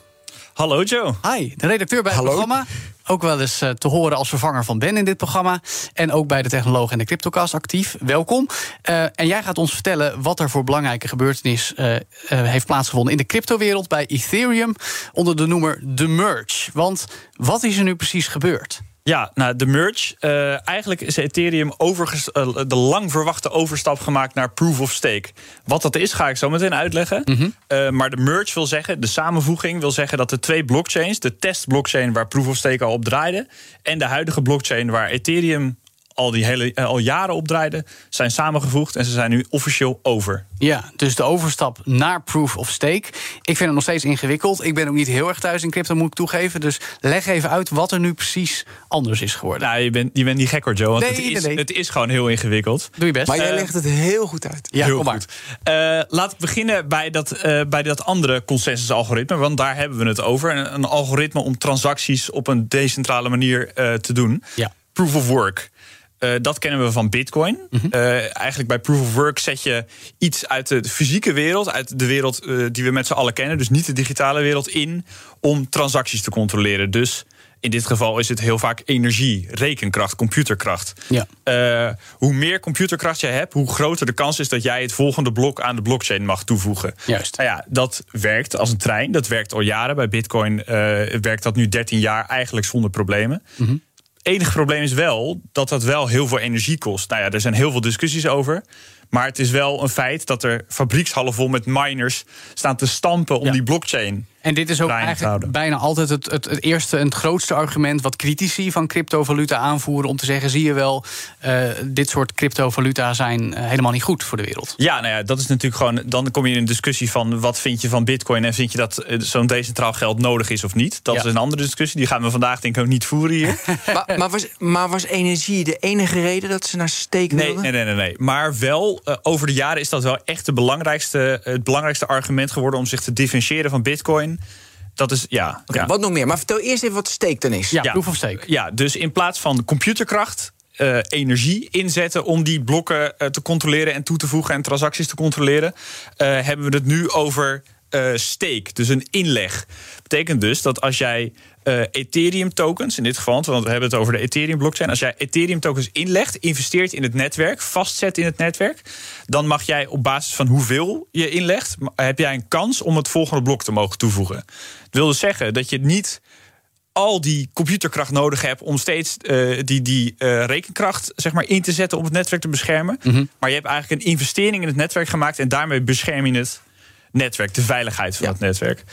Speaker 7: Hallo Joe.
Speaker 3: Hi, de redacteur bij het programma. Ook wel eens uh, te horen als vervanger van Ben in dit programma. En ook bij de Technoloog en de Cryptocast actief. Welkom. Uh, en jij gaat ons vertellen wat er voor belangrijke gebeurtenis uh, heeft plaatsgevonden in de cryptowereld bij Ethereum. Onder de noemer The Merge. Want wat is er nu precies gebeurd?
Speaker 7: Ja, nou, de merge. Uh, eigenlijk is Ethereum uh, de lang verwachte overstap gemaakt naar proof of stake. Wat dat is, ga ik zo meteen uitleggen. Mm -hmm. uh, maar de merge wil zeggen, de samenvoeging wil zeggen dat de twee blockchains, de testblockchain waar proof of stake al op draaide, en de huidige blockchain waar Ethereum al, die hele, al jaren opdraaiden, zijn samengevoegd en ze zijn nu officieel over.
Speaker 3: Ja, dus de overstap naar proof of stake. Ik vind het nog steeds ingewikkeld. Ik ben ook niet heel erg thuis in crypto, moet ik toegeven. Dus leg even uit wat er nu precies anders is geworden.
Speaker 7: Nou, je bent, je bent niet gek hoor, Joe. Want
Speaker 3: nee,
Speaker 7: het, is,
Speaker 3: nee, nee.
Speaker 7: het is gewoon heel ingewikkeld.
Speaker 3: Doe je best.
Speaker 8: Maar jij uh, legt het heel goed uit.
Speaker 3: Ja,
Speaker 7: heel
Speaker 3: kom
Speaker 7: goed. Uh, laat ik beginnen bij dat, uh, bij dat andere consensusalgoritme. Want daar hebben we het over. Een, een algoritme om transacties op een decentrale manier te doen.
Speaker 3: Ja.
Speaker 7: Proof of work. Uh, dat kennen we van Bitcoin. Mm -hmm. uh, eigenlijk bij proof of work zet je iets uit de fysieke wereld, uit de wereld uh, die we met z'n allen kennen, dus niet de digitale wereld, in om transacties te controleren. Dus in dit geval is het heel vaak energie, rekenkracht, computerkracht.
Speaker 3: Ja.
Speaker 7: hoe meer computerkracht je hebt, hoe groter de kans is dat jij het volgende blok aan de blockchain mag toevoegen.
Speaker 3: Juist.
Speaker 7: Nou ja, dat werkt als een trein. Dat werkt al jaren. Bij Bitcoin werkt dat nu 13 jaar eigenlijk zonder problemen.
Speaker 3: Mm -hmm
Speaker 7: enige probleem is wel dat dat wel heel veel energie kost. Nou ja, er zijn heel veel discussies over. Maar het is wel een feit dat er fabriekshallen vol met miners staan te stampen om
Speaker 3: Ja.
Speaker 7: die blockchain.
Speaker 3: En dit is ook eigenlijk
Speaker 7: houden.
Speaker 3: bijna altijd het, het, het eerste en het grootste argument wat critici van cryptovaluta aanvoeren om te zeggen: zie je wel, eh, dit soort cryptovaluta zijn eh, helemaal niet goed voor de wereld.
Speaker 7: Ja, nou ja, dat is natuurlijk gewoon. Dan kom je in een discussie van wat vind je van Bitcoin en vind je dat eh, zo'n decentraal geld nodig is of niet. Dat
Speaker 3: Ja.
Speaker 7: is een andere discussie. Die gaan we vandaag denk ik ook niet voeren hier.
Speaker 8: Maar, maar, was, maar was energie de enige reden dat ze naar steek
Speaker 7: Nee,
Speaker 8: wilden?
Speaker 7: nee, nee, nee, nee. Maar wel, over de jaren is dat wel echt de belangrijkste, het belangrijkste argument geworden om zich te differentiëren van Bitcoin. Dat is, ja.
Speaker 8: Oké,
Speaker 7: ja.
Speaker 8: Wat nog meer? Maar vertel eerst even wat steek dan is.
Speaker 3: Ja,
Speaker 7: Ja.
Speaker 3: proof of stake.
Speaker 7: Ja, dus in plaats van computerkracht. eh, energie inzetten om die blokken eh, te controleren en toe te voegen en transacties te controleren, eh, hebben we het nu over eh stake, dus een inleg. Betekent dus dat als jij eh, Ethereum tokens, in dit geval, want we hebben het over de Ethereum blockchain, als jij Ethereum tokens inlegt, investeert in het netwerk, vastzet in het netwerk, dan mag jij op basis van hoeveel je inlegt, heb jij een kans om het volgende blok te mogen toevoegen. Dat wil dus zeggen dat je niet al die computerkracht nodig hebt om steeds eh, die, die rekenkracht zeg maar, in te zetten om het netwerk te beschermen. Maar je hebt eigenlijk een investering in het netwerk gemaakt en daarmee bescherm je het netwerk, de veiligheid van
Speaker 8: Ja.
Speaker 7: het netwerk.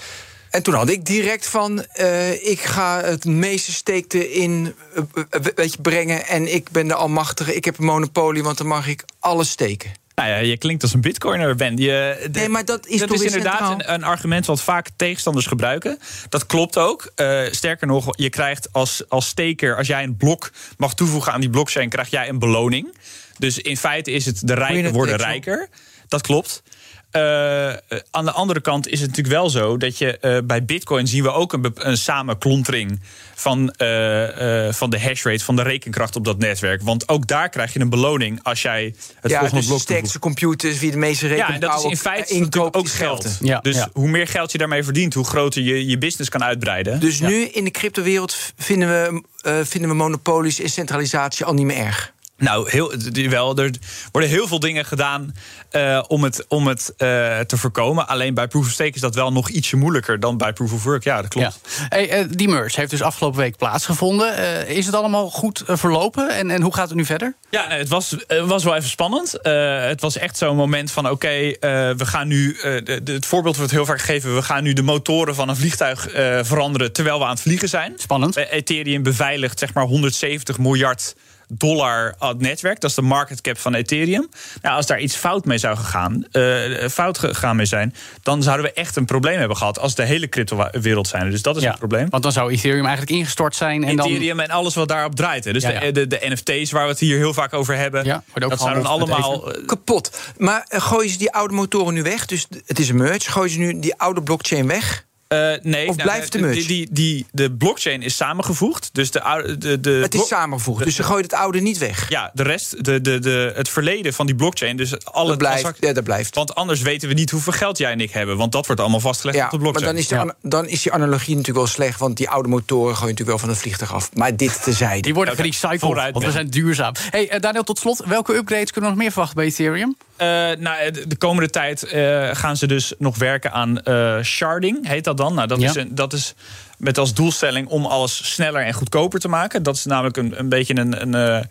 Speaker 8: En toen had ik direct van, eh, ik ga het meeste steek erin eh, eh, weet je, brengen... en ik ben de almachtige, ik heb een monopolie... want dan mag ik alles steken.
Speaker 7: Nou ja, je klinkt als een bitcoiner, Ben. Je,
Speaker 8: Nee, maar dat is
Speaker 7: dat
Speaker 8: toch
Speaker 7: is inderdaad een, een argument wat vaak tegenstanders gebruiken. Dat klopt ook. Sterker nog, je krijgt als, als steker, als jij een blok mag toevoegen aan die blockchain, krijg jij een beloning. Dus in feite is het de rijken worden rijker. Dat klopt. Eh, eh, aan de andere kant is het natuurlijk wel zo dat je eh, bij Bitcoin zien we ook een, een samenklontering van, eh, eh, van de hashrate, van de rekenkracht op dat netwerk. Want ook daar krijg je een beloning als jij het
Speaker 8: ja,
Speaker 7: volgende
Speaker 8: dus de
Speaker 7: blok toevoegt.
Speaker 8: sterkste computers, wie de meeste
Speaker 7: Ja,
Speaker 8: rekening
Speaker 7: en dat is in feite natuurlijk ook geld.
Speaker 3: Ja,
Speaker 7: dus
Speaker 3: ja.
Speaker 7: hoe meer geld je daarmee verdient, hoe groter je je business kan uitbreiden.
Speaker 8: Dus nu in de cryptowereld vinden we, eh, vinden we monopolies en centralisatie al niet meer erg.
Speaker 7: Nou, heel, wel, er worden heel veel dingen gedaan uh, om het, om het uh, te voorkomen. Alleen bij Proof of Stake is dat wel nog ietsje moeilijker dan bij Proof of Work. Ja, dat klopt.
Speaker 3: Ja. Hey, uh, die merge heeft dus afgelopen week plaatsgevonden. is het allemaal goed verlopen en, en hoe gaat het nu verder?
Speaker 7: Ja, nee, het was, was wel even spannend. het was echt zo'n moment van: oké, we gaan nu. De, de, het voorbeeld wordt heel vaak gegeven: we gaan nu de motoren van een vliegtuig veranderen terwijl we aan het vliegen zijn.
Speaker 3: Spannend.
Speaker 7: Ethereum beveiligt zeg maar 170 miljard dollar netwerk. Dat is de market cap van Ethereum. Nou, als daar iets fout mee zou gegaan, uh, fout gegaan mee zijn, dan zouden we echt een probleem hebben gehad als de hele crypto-wereld zijn. Dus dat is ja, een probleem.
Speaker 3: Want dan zou Ethereum eigenlijk ingestort zijn. En
Speaker 7: Ethereum en alles wat daarop draait. Dus De, de, de, NFT's waar we het hier heel vaak over hebben, ja, dat zouden allemaal
Speaker 8: eh, kapot. Maar gooien ze die oude motoren nu weg? Dus het is een merge. Gooien ze nu die oude blockchain weg?
Speaker 7: Uh, nee,
Speaker 8: of nou, blijft de merge?
Speaker 7: Die, die, die, de blockchain is samengevoegd. Dus de, de, de
Speaker 8: het is samengevoegd, dus ze gooien het oude niet weg.
Speaker 7: Ja, de rest, de, de, de, het verleden van die blockchain. Dus alle
Speaker 8: dat blijft, ja, dat blijft.
Speaker 7: Want anders weten we niet hoeveel geld jij en ik hebben. Want dat wordt allemaal vastgelegd op de blockchain.
Speaker 8: Maar dan is, de, dan is die analogie natuurlijk wel slecht. Want die oude motoren gooien natuurlijk wel van het vliegtuig af. Maar dit tezijde.
Speaker 3: Die worden gerecycled, want we zijn duurzaam. Hey, uh, Daniel, tot slot. Welke upgrades kunnen we nog meer verwachten bij Ethereum?
Speaker 7: Uh, nou, de, komende tijd uh, gaan ze dus nog werken aan sharding, heet dat dan. Nou, dat is een dat is met als doelstelling om alles sneller en goedkoper te maken. Dat is namelijk een, een beetje een. een, eh,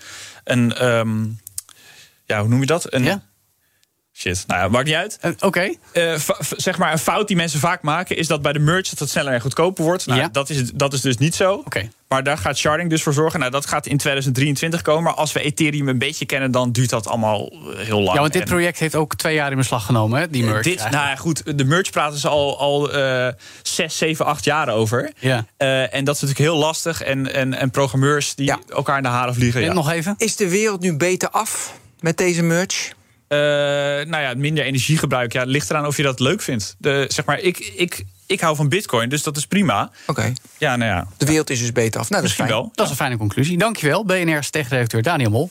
Speaker 7: een um, ja, hoe noem je dat? Een, ja? Shit, nou ja, maakt niet uit.
Speaker 3: Uh, Oké.
Speaker 7: Okay. Uh, zeg maar, een fout die mensen vaak maken... is dat bij de merch dat het sneller en goedkoper wordt. Nou, ja. dat, is, dat is dus niet zo.
Speaker 3: Oké.
Speaker 7: Maar daar gaat sharding dus voor zorgen. Nou, dat gaat in 2023 komen. Maar als we Ethereum een beetje kennen, dan duurt dat allemaal eh, heel lang.
Speaker 3: Ja, want dit project heeft ook twee jaar in beslag genomen, hè, die merge.
Speaker 7: Dit, nou ja, goed, de merge praten ze al, al uh, zes, zeven, acht jaar over.
Speaker 3: Ja.
Speaker 7: Uh, en dat is natuurlijk heel lastig. En, en, en programmeurs die elkaar in de haren vliegen.
Speaker 3: En
Speaker 7: ja.
Speaker 3: nog even.
Speaker 8: Is de wereld nu beter af met deze merge?
Speaker 7: Uh, nou ja, minder energiegebruik. Ja, het ligt eraan of je dat leuk vindt. De, zeg maar, ik, ik, ik hou van bitcoin, dus dat is prima.
Speaker 8: Oké.
Speaker 7: Ja, nou ja.
Speaker 8: De wereld is dus beter af. Nou,
Speaker 3: dat
Speaker 8: is fijn.
Speaker 3: wel. Dat is een fijne conclusie. Dankjewel, BNR's techredacteur Daniel Mol.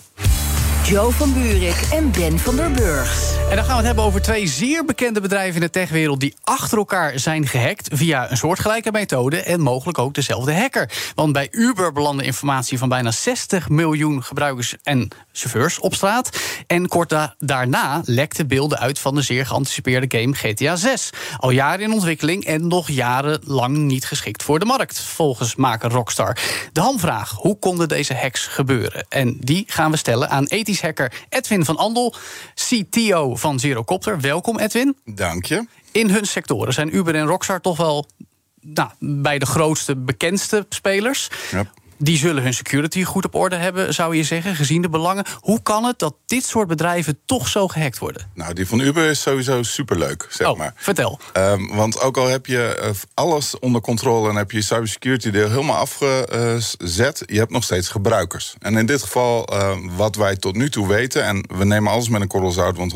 Speaker 6: Jo van Buurik en Ben van der Burg.
Speaker 3: En dan gaan we het hebben over twee zeer bekende bedrijven in de techwereld... die achter elkaar zijn gehackt via een soortgelijke methode... en mogelijk ook dezelfde hacker. Want bij Uber belandde informatie van bijna 60 miljoen gebruikers en chauffeurs op straat. En kort daarna lekten beelden uit van de zeer geanticipeerde game GTA 6. Al jaren in ontwikkeling en nog jarenlang niet geschikt voor de markt... volgens maker Rockstar. De hamvraag, hoe konden deze hacks gebeuren? En die gaan we stellen aan ethisch hacker Edwin van Andel, CTO van Zerocopter. Welkom, Edwin.
Speaker 9: Dank je.
Speaker 3: In hun sectoren zijn Uber en Rockstar toch wel nou, bij de grootste, bekendste spelers. Ja die zullen hun security goed op orde hebben, zou je zeggen, gezien de belangen. Hoe kan het dat dit soort bedrijven toch zo gehackt worden?
Speaker 9: Nou, die van Uber is sowieso superleuk, zeg
Speaker 3: oh,
Speaker 9: maar.
Speaker 3: Vertel.
Speaker 9: Um, want ook al heb je eh, alles onder controle en heb je cybersecurity deel helemaal afgezet, je hebt nog steeds gebruikers. En in dit geval, uh, wat wij tot nu toe weten, en we nemen alles met een korrel zout, want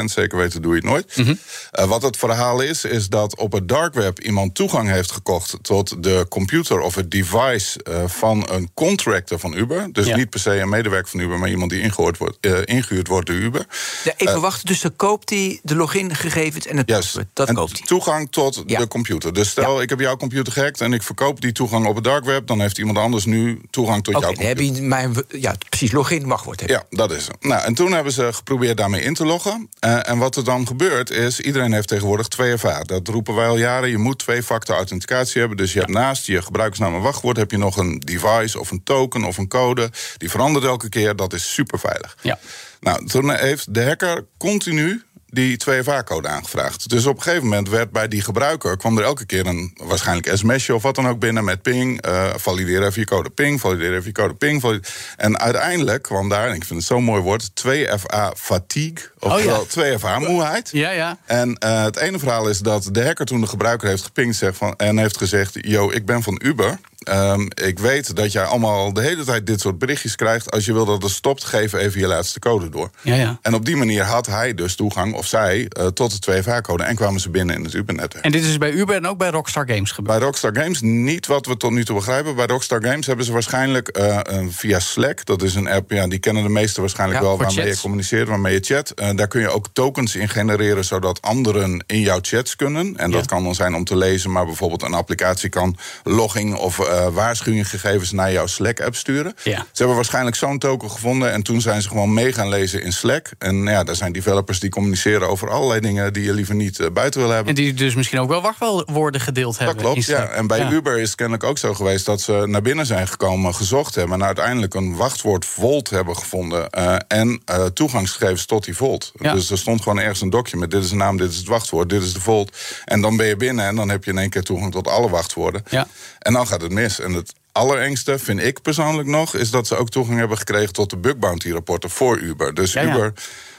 Speaker 9: 100% zeker weten doe je het nooit. Mm uh, wat het verhaal is, is dat op het dark web iemand toegang heeft gekocht tot de computer of het device uh, van een contractor van Uber. Dus niet per se een medewerker van Uber, maar iemand die ingehuurd wordt, uh, ingehuurd wordt door Uber.
Speaker 8: Ja, even uh, wachten, dus dan koopt hij de logingegevens en het
Speaker 9: yes,
Speaker 8: Dat
Speaker 9: en
Speaker 8: koopt hij.
Speaker 9: Toegang tot ja. de computer. Dus stel, ik heb jouw computer gehackt en ik verkoop die toegang op het dark web, dan heeft iemand anders nu toegang tot
Speaker 8: okay,
Speaker 9: jouw computer.
Speaker 8: heb je mijn, ja, precies, login wachtwoord.
Speaker 9: Ja, dat is het. Nou, en toen hebben ze geprobeerd daarmee in te loggen. Uh, en wat er dan gebeurt is, iedereen heeft tegenwoordig 2FA. Dat roepen wij al jaren. Je moet twee-factor authenticatie hebben. Dus je hebt naast je gebruikersnaam en wachtwoord heb je nog een device of een token of een code. Die verandert elke keer. Dat is super veilig.
Speaker 3: Ja.
Speaker 9: Nou, toen heeft de hacker continu die 2FA-code aangevraagd. Dus op een gegeven moment werd bij die gebruiker... kwam er elke keer een waarschijnlijk sms'je of wat dan ook binnen met ping. Uh, valideer even je code ping, valideer even je code ping. Valideer. En uiteindelijk kwam daar, en ik vind het zo'n mooi woord... 2FA-fatigue, oftewel oh, ja. 2FA-moeheid.
Speaker 3: Ja, ja.
Speaker 9: En uh, het ene verhaal is dat de hacker toen de gebruiker heeft gepingd... Zegt van, en heeft gezegd, yo, ik ben van Uber... Um, ik weet dat jij allemaal de hele tijd dit soort berichtjes krijgt. Als je wil dat het stopt, geef even je laatste code door.
Speaker 3: Ja, ja.
Speaker 9: En op die manier had hij dus toegang, of zij, uh, tot de 2FA-code. En kwamen ze binnen in het Uber-netwerk.
Speaker 3: En dit is bij Uber en ook bij Rockstar Games gebeurd?
Speaker 9: Bij Rockstar Games niet wat we tot nu toe begrijpen. Bij Rockstar Games hebben ze waarschijnlijk uh, via Slack... dat is een app, ja, die kennen de meesten waarschijnlijk ja, wel... waarmee chats. je communiceert, waarmee je chat. Uh, daar kun je ook tokens in genereren... zodat anderen in jouw chats kunnen. En dat kan dan zijn om te lezen... maar bijvoorbeeld een applicatie kan logging of uh, waarschuwinggegevens naar jouw Slack-app sturen.
Speaker 3: Ja.
Speaker 9: Ze hebben waarschijnlijk zo'n token gevonden en toen zijn ze gewoon mee gaan lezen in Slack. En ja, daar zijn developers die communiceren over allerlei dingen die je liever niet uh, buiten wil hebben.
Speaker 3: En die dus misschien ook wel wachtwoorden gedeeld hebben.
Speaker 9: Dat klopt, ja. En bij
Speaker 3: Ja.
Speaker 9: Uber is het kennelijk ook zo geweest dat ze naar binnen zijn gekomen, gezocht hebben en uiteindelijk een wachtwoord Volt hebben gevonden eh, en eh, toegangsgegevens tot die Volt.
Speaker 3: Ja.
Speaker 9: Dus er stond gewoon ergens een document: dit is de naam, dit is het wachtwoord, dit is de Volt. En dan ben je binnen en dan heb je in één keer toegang tot alle wachtwoorden.
Speaker 3: Ja.
Speaker 9: En dan gaat het mis. En het allerengste, vind ik persoonlijk nog, is dat ze ook toegang hebben gekregen tot de bug bounty rapporten voor Uber. Dus
Speaker 3: Ja, ja.
Speaker 9: Uber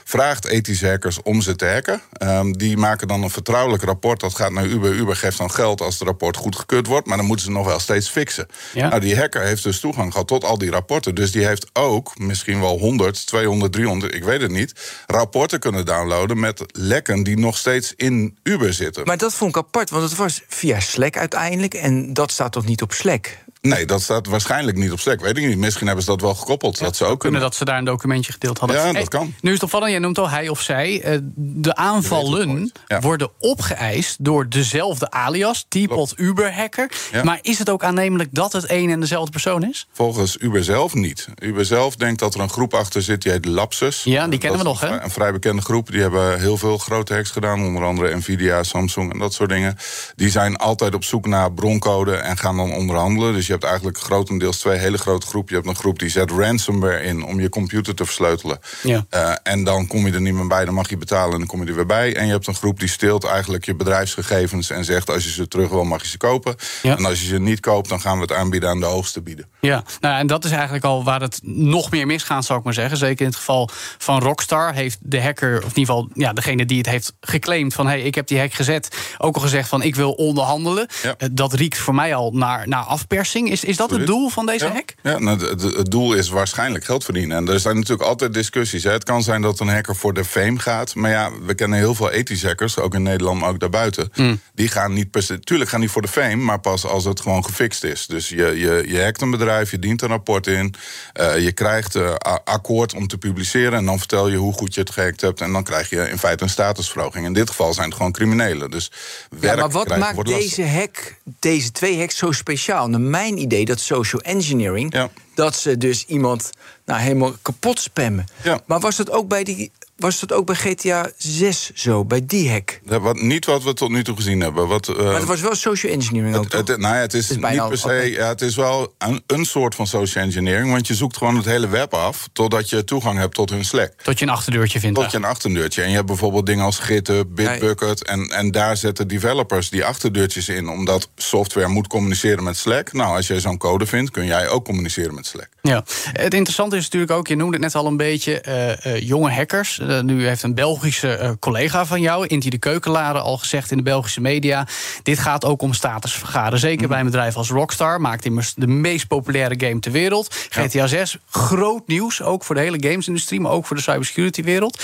Speaker 9: vraagt ethische hackers om ze te hacken. Ehm, die maken dan een vertrouwelijk rapport. Dat gaat naar Uber. Uber geeft dan geld als het rapport goedgekeurd wordt. Maar dan moeten ze nog wel steeds fixen.
Speaker 3: Ja.
Speaker 9: Nou, die hacker heeft dus toegang gehad tot al die rapporten. Dus die heeft ook misschien wel 100, 200, 300, ik weet het niet... rapporten kunnen downloaden met lekken die nog steeds in Uber zitten.
Speaker 8: Maar dat vond ik apart, want het was via Slack uiteindelijk. En dat staat toch niet op Slack?
Speaker 9: Nee, dat staat waarschijnlijk niet op Slack. Weet ik niet. Misschien hebben ze dat wel gekoppeld. dat ze ook
Speaker 3: Kunnen dat ze daar een documentje gedeeld hadden.
Speaker 9: Ja, dat kan.
Speaker 3: Nu is het opvallend, jij noemt al hij of zij. eh, de aanvallen
Speaker 9: Ja.
Speaker 3: worden opgeëist door dezelfde alias, Teapot Uber-hacker.
Speaker 9: Ja.
Speaker 3: Maar is het ook aannemelijk dat het een en dezelfde persoon is?
Speaker 9: Volgens Uber zelf niet. Uber zelf denkt dat er een groep achter zit die heet Lapsus.
Speaker 3: Ja, die kennen we nog, hè?
Speaker 9: Een vrij, een vrij bekende groep. Die hebben heel veel grote hacks gedaan. Onder andere Nvidia, Samsung en dat soort dingen. Die zijn altijd op zoek naar broncode en gaan dan onderhandelen. Dus je hebt eigenlijk grotendeels twee hele grote groepen. Je hebt een groep die zet ransomware in om je computer te versleutelen.
Speaker 3: Ja.
Speaker 9: Eh, en dan kom je er niet meer bij, dan mag je betalen en dan kom je er weer bij. En je hebt een groep die steelt eigenlijk je bedrijfsgegevens en zegt als je ze terug wil, mag je ze kopen.
Speaker 3: Ja.
Speaker 9: En als je ze niet koopt, dan gaan we het aanbieden aan de hoogste bieden.
Speaker 3: Ja, nou, en dat is eigenlijk al waar het nog meer misgaat, zou ik maar zeggen. Zeker in het geval van Rockstar heeft de hacker, of in ieder geval ja, degene die het heeft geclaimd van hey, ik heb die hack gezet, ook al gezegd van ik wil onderhandelen.
Speaker 9: Ja.
Speaker 3: Eh, Dat riekt voor mij al naar, naar afpersing. Is, is dat het doel van deze
Speaker 9: ja.
Speaker 3: hack?
Speaker 9: Ja, nou, het, doel is waarschijnlijk geld verdienen. En er zijn natuurlijk altijd discussies. Hè. Het kan zijn dat een hacker voor de fame gaat. Maar ja, we kennen heel veel ethische hackers, ook in Nederland, maar ook daarbuiten.
Speaker 3: Hmm.
Speaker 9: Die gaan niet per se. Tuurlijk gaan die voor de fame, maar pas als het gewoon gefixt is. Dus je, je, je hackt een bedrijf, je dient een rapport in. eh, je krijgt a- akkoord om te publiceren. En dan vertel je hoe goed je het gehackt hebt. En dan krijg je in feite een statusverhoging. In dit geval zijn het gewoon criminelen. Dus
Speaker 8: Ja,
Speaker 9: werk
Speaker 8: maar wat maakt deze hack, deze twee hacks zo speciaal? Naar mijn idee, dat social engineering,
Speaker 9: Ja.
Speaker 8: dat ze dus iemand nou, helemaal kapot spammen.
Speaker 9: Ja.
Speaker 8: Maar was dat ook bij die. Was dat ook bij GTA 6 zo, bij die hack?
Speaker 9: Ja, Wat, niet wat we tot nu toe gezien hebben. Wat, eh,
Speaker 8: Maar het was wel social engineering ook,
Speaker 9: Het,
Speaker 8: toch?
Speaker 9: het, nou ja, het is,
Speaker 8: Het is bijna
Speaker 9: niet per se. Ja, het is wel een, een soort van social engineering. Want je zoekt gewoon het hele web af. totdat je toegang hebt tot hun Slack.
Speaker 3: Tot je een achterdeurtje vindt.
Speaker 9: Tot je een achterdeurtje. En je hebt bijvoorbeeld dingen als GitHub, Bitbucket. En, en daar zetten developers die achterdeurtjes in. Omdat software moet communiceren met Slack. Nou, als jij zo'n code vindt, kun jij ook communiceren met Slack.
Speaker 3: Ja. Het interessante is natuurlijk ook, je noemde het net al een beetje, eh, eh, jonge hackers. Eh, nu heeft een Belgische eh, collega van jou, Inti de Keukenlaren, al gezegd in de Belgische media. Dit gaat ook om statusvergaren. Zeker bij een bedrijf als Rockstar. Maakt immers de meest populaire game ter wereld. GTA 6, groot nieuws. Ook voor de hele gamesindustrie, maar ook voor de cybersecurity wereld.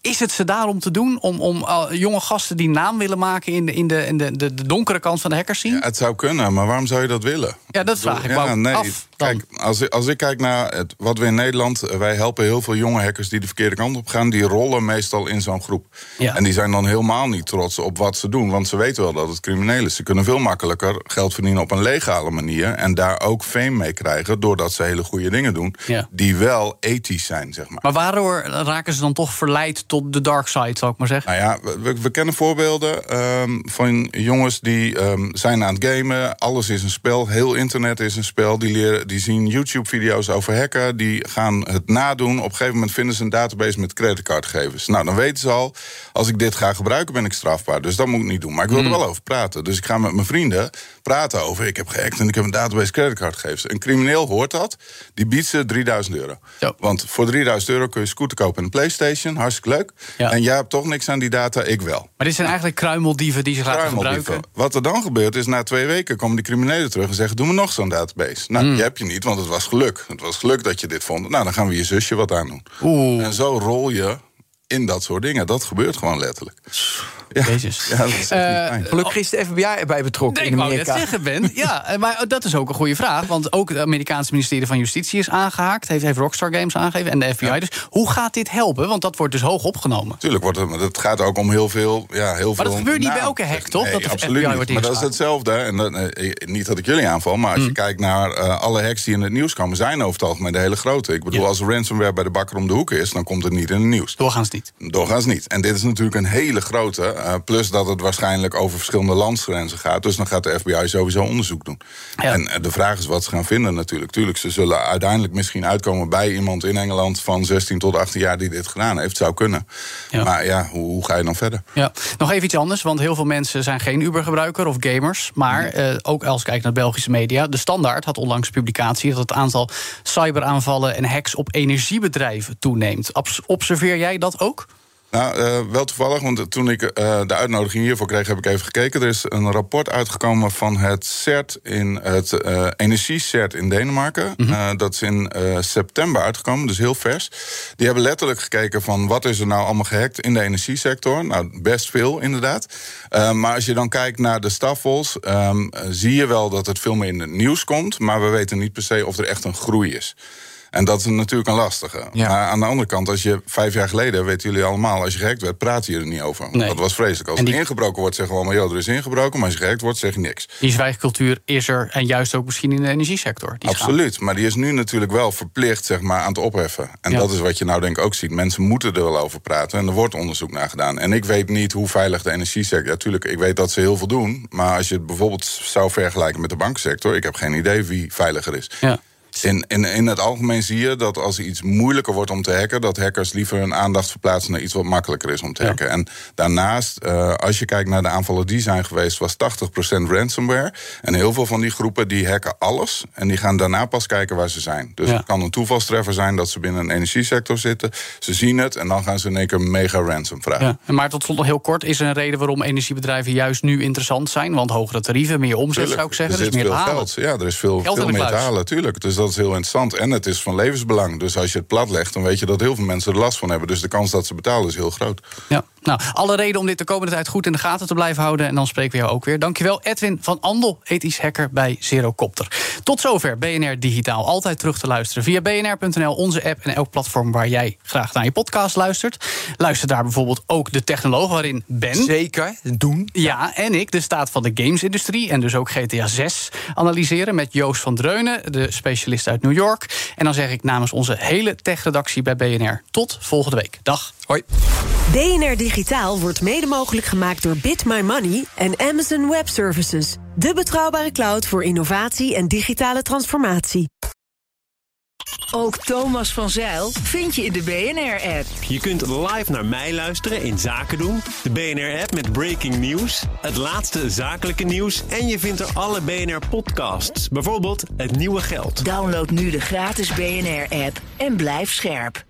Speaker 3: Is het ze daarom te doen om, om eh, jonge gasten die naam willen maken in de, in de, in de, de, de donkere kant van de hackers zien?
Speaker 9: Ja, het zou kunnen, maar waarom zou je dat willen?
Speaker 3: Ja, dat vraag ik
Speaker 9: Ja, nee.
Speaker 3: af.
Speaker 9: Kijk, als, ik- als ik kijk naar het, wat we in Nederland... eh, wij helpen heel veel jonge hackers die de verkeerde kant op gaan... die rollen meestal in zo'n groep.
Speaker 3: Ja.
Speaker 9: En die zijn dan helemaal niet trots op wat ze doen... want ze weten wel dat het crimineel is. Ze kunnen veel makkelijker geld verdienen op een legale manier... en daar ook fame mee krijgen... doordat ze hele goede dingen doen...
Speaker 3: Ja.
Speaker 9: die wel ethisch zijn, zeg maar.
Speaker 3: Maar waardoor raken ze dan toch verleid tot de dark side, zou ik maar zeggen?
Speaker 9: Nou ja, we, we kennen voorbeelden ehm, van jongens die ehm, zijn aan het gamen. Alles is een spel, heel internet is een spel. Die, leren, die zien YouTube-video's over hacken. Die gaan het nadoen. Op een gegeven moment vinden ze een database met creditcardgegevens. Nou, dan weten ze al, als ik dit ga gebruiken, ben ik strafbaar. Dus dat moet ik niet doen. Maar ik wil er wel over praten. Dus ik ga met mijn vrienden praten over... ik heb gehackt en ik heb een database creditcardgegevens. Een crimineel hoort dat, die biedt ze 3000 euro. Want voor 3000 euro kun je scooter kopen en een Playstation. Hartstikke leuk.
Speaker 3: Ja.
Speaker 9: En jij hebt toch niks aan die data, ik wel.
Speaker 3: Maar dit zijn eigenlijk kruimeldieven die ze laten gebruiken.
Speaker 9: Wat er dan gebeurt is, na twee weken komen die criminelen terug en zeggen: Doe me nog zo'n database. Nou,
Speaker 3: Hmm.
Speaker 9: die heb je niet, want het was geluk. Het was geluk dat je dit vond. Nou, dan gaan we je zusje wat aan doen.
Speaker 3: Oeh.
Speaker 9: En zo rol je in dat soort dingen. Dat gebeurt gewoon letterlijk.
Speaker 3: Jezus.
Speaker 9: Ja, dat is echt niet
Speaker 3: Eh.
Speaker 8: Gelukkig is de FBI erbij betrokken
Speaker 3: Nee,
Speaker 8: in
Speaker 3: ik wou net
Speaker 8: Amerika.
Speaker 3: zeggen, Ben. Ja, eh, maar dat is ook een goede vraag. Want ook het Amerikaanse ministerie van Justitie is aangehaakt. Heeft, heeft Rockstar Games aangegeven en de FBI. Dus hoe gaat dit helpen? Want dat wordt dus hoog opgenomen.
Speaker 9: Tuurlijk wordt het, maar het gaat ook om heel veel. Ja, heel
Speaker 3: Maar dat
Speaker 9: veel
Speaker 3: gebeurt niet bij elke hack, toch?
Speaker 9: Nee,
Speaker 3: Dat
Speaker 9: absoluut
Speaker 3: FBI
Speaker 9: niet.
Speaker 3: wordt
Speaker 9: Maar dat is hetzelfde. En dat, eh, niet dat ik jullie aanval, maar als je kijkt naar eh, alle hacks die in het nieuws komen, zijn over het algemeen de hele grote. Ik bedoel,
Speaker 3: Ja.
Speaker 9: als ransomware bij de bakker om de hoek is, dan komt het niet in het nieuws.
Speaker 3: Doorgaans niet.
Speaker 9: Doorgaans niet. En dit is natuurlijk een hele grote. Eh, plus dat het waarschijnlijk over verschillende landsgrenzen gaat. Dus dan gaat de FBI sowieso onderzoek doen.
Speaker 3: Ja.
Speaker 9: En eh, de vraag is wat ze gaan vinden natuurlijk. Tuurlijk, ze zullen uiteindelijk misschien uitkomen bij iemand in Engeland van 16 tot 18 jaar die dit gedaan heeft. Zou kunnen.
Speaker 3: Ja.
Speaker 9: Maar ja, hoe, hoe ga je dan verder?
Speaker 3: Ja. Nog even iets anders, want heel veel mensen zijn geen Uber-gebruiker of gamers. Maar eh, ook als ik kijk naar Belgische media. De Standaard had onlangs publicatie dat het aantal cyberaanvallen en hacks op energiebedrijven toeneemt. Obs- Observeer jij dat ook?
Speaker 9: Nou, eh, wel toevallig, want toen ik eh, de uitnodiging hiervoor kreeg, heb ik even gekeken. Er is een rapport uitgekomen van het CERT in het eh energie-CERT in Denemarken. Eh, dat is in september uitgekomen, dus heel vers. Die hebben letterlijk gekeken van wat is er nou allemaal gehackt in de energiesector. Nou, best veel inderdaad. Maar als je dan kijkt naar de staffels, ehm, eh, zie je wel dat het veel meer in het nieuws komt. Maar we weten niet per se of er echt een groei is. En dat is natuurlijk een lastige.
Speaker 8: Ja.
Speaker 9: Maar aan de andere kant, als je vijf jaar geleden, weten jullie allemaal, als je gehackt werd, praat je er niet over.
Speaker 3: Nee.
Speaker 9: Dat was vreselijk. Als
Speaker 3: die-
Speaker 9: er ingebroken wordt, zeggen we allemaal, joh, er is ingebroken. Maar als je gehackt wordt, zeg je niks.
Speaker 3: Die zwijgcultuur is er en juist ook misschien in de energiesector. Die
Speaker 9: Absoluut. Maar die is nu natuurlijk wel verplicht zeg maar, aan het opheffen. En
Speaker 3: Ja.
Speaker 9: dat is wat je nou denk ik ook ziet. Mensen moeten er wel over praten. En er wordt onderzoek naar gedaan. En ik weet niet hoe veilig de energiesector... Ja, tuurlijk, ik weet dat ze heel veel doen. Maar als je het bijvoorbeeld zou vergelijken met de banksector... ik heb geen idee wie veiliger is.
Speaker 3: Ja.
Speaker 9: In, in, in het algemeen zie je dat als iets moeilijker wordt om te hacken, dat hackers liever hun aandacht verplaatsen naar iets wat makkelijker is om te
Speaker 3: Ja.
Speaker 9: hacken. En daarnaast, eh, als je kijkt naar de aanvallen die zijn geweest, was 80% ransomware. En heel veel van die groepen die hacken alles. En die gaan daarna pas kijken waar ze zijn. Dus
Speaker 3: Ja.
Speaker 9: het kan een toevalstreffer zijn dat ze binnen een energiesector zitten. Ze zien het en dan gaan ze in één keer mega ransom vragen.
Speaker 3: Ja. Maar tot slot nog heel kort. Is er een reden waarom energiebedrijven juist nu interessant zijn? Want hogere tarieven, meer omzet
Speaker 9: Tuurlijk,
Speaker 3: zou ik zeggen.
Speaker 9: Er
Speaker 3: Dus meer
Speaker 9: geld. Ja, er is veel,
Speaker 3: Geld
Speaker 9: veel meer te halen, tuurlijk. Dus dat is heel interessant. En het is van levensbelang. Dus als je het plat legt, dan weet je dat heel veel mensen er last van hebben. Dus de kans dat ze betalen is heel groot.
Speaker 3: Ja. Nou, alle reden om dit de komende tijd goed in de gaten te blijven houden. En dan spreken we jou ook weer. Dankjewel, Edwin van Andel, ethisch hacker bij Zerocopter. Tot zover BNR Digitaal. Altijd terug te luisteren via bnr.nl, onze app en elk platform waar jij graag naar je podcast luistert. Luister daar bijvoorbeeld ook de technoloog waarin Ben.
Speaker 8: Zeker, doen.
Speaker 3: Ja, en ik de staat van de gamesindustrie en dus ook GTA 6 analyseren met Joost van Dreunen, de specialist uit New York. En dan zeg ik namens onze hele techredactie bij BNR tot volgende week. Dag.
Speaker 8: Hoi.
Speaker 10: BNR Digitaal wordt mede mogelijk gemaakt door Bit My Money en Amazon Web Services. De betrouwbare cloud voor innovatie en digitale transformatie.
Speaker 6: Ook Thomas van Zeil vind je in de BNR-app.
Speaker 11: Je kunt live naar mij luisteren in Zaken doen. De BNR-app met breaking news. Het laatste zakelijke nieuws. En je vindt er alle BNR-podcasts. Bijvoorbeeld Het Nieuwe Geld.
Speaker 6: Download nu de gratis BNR-app en blijf scherp.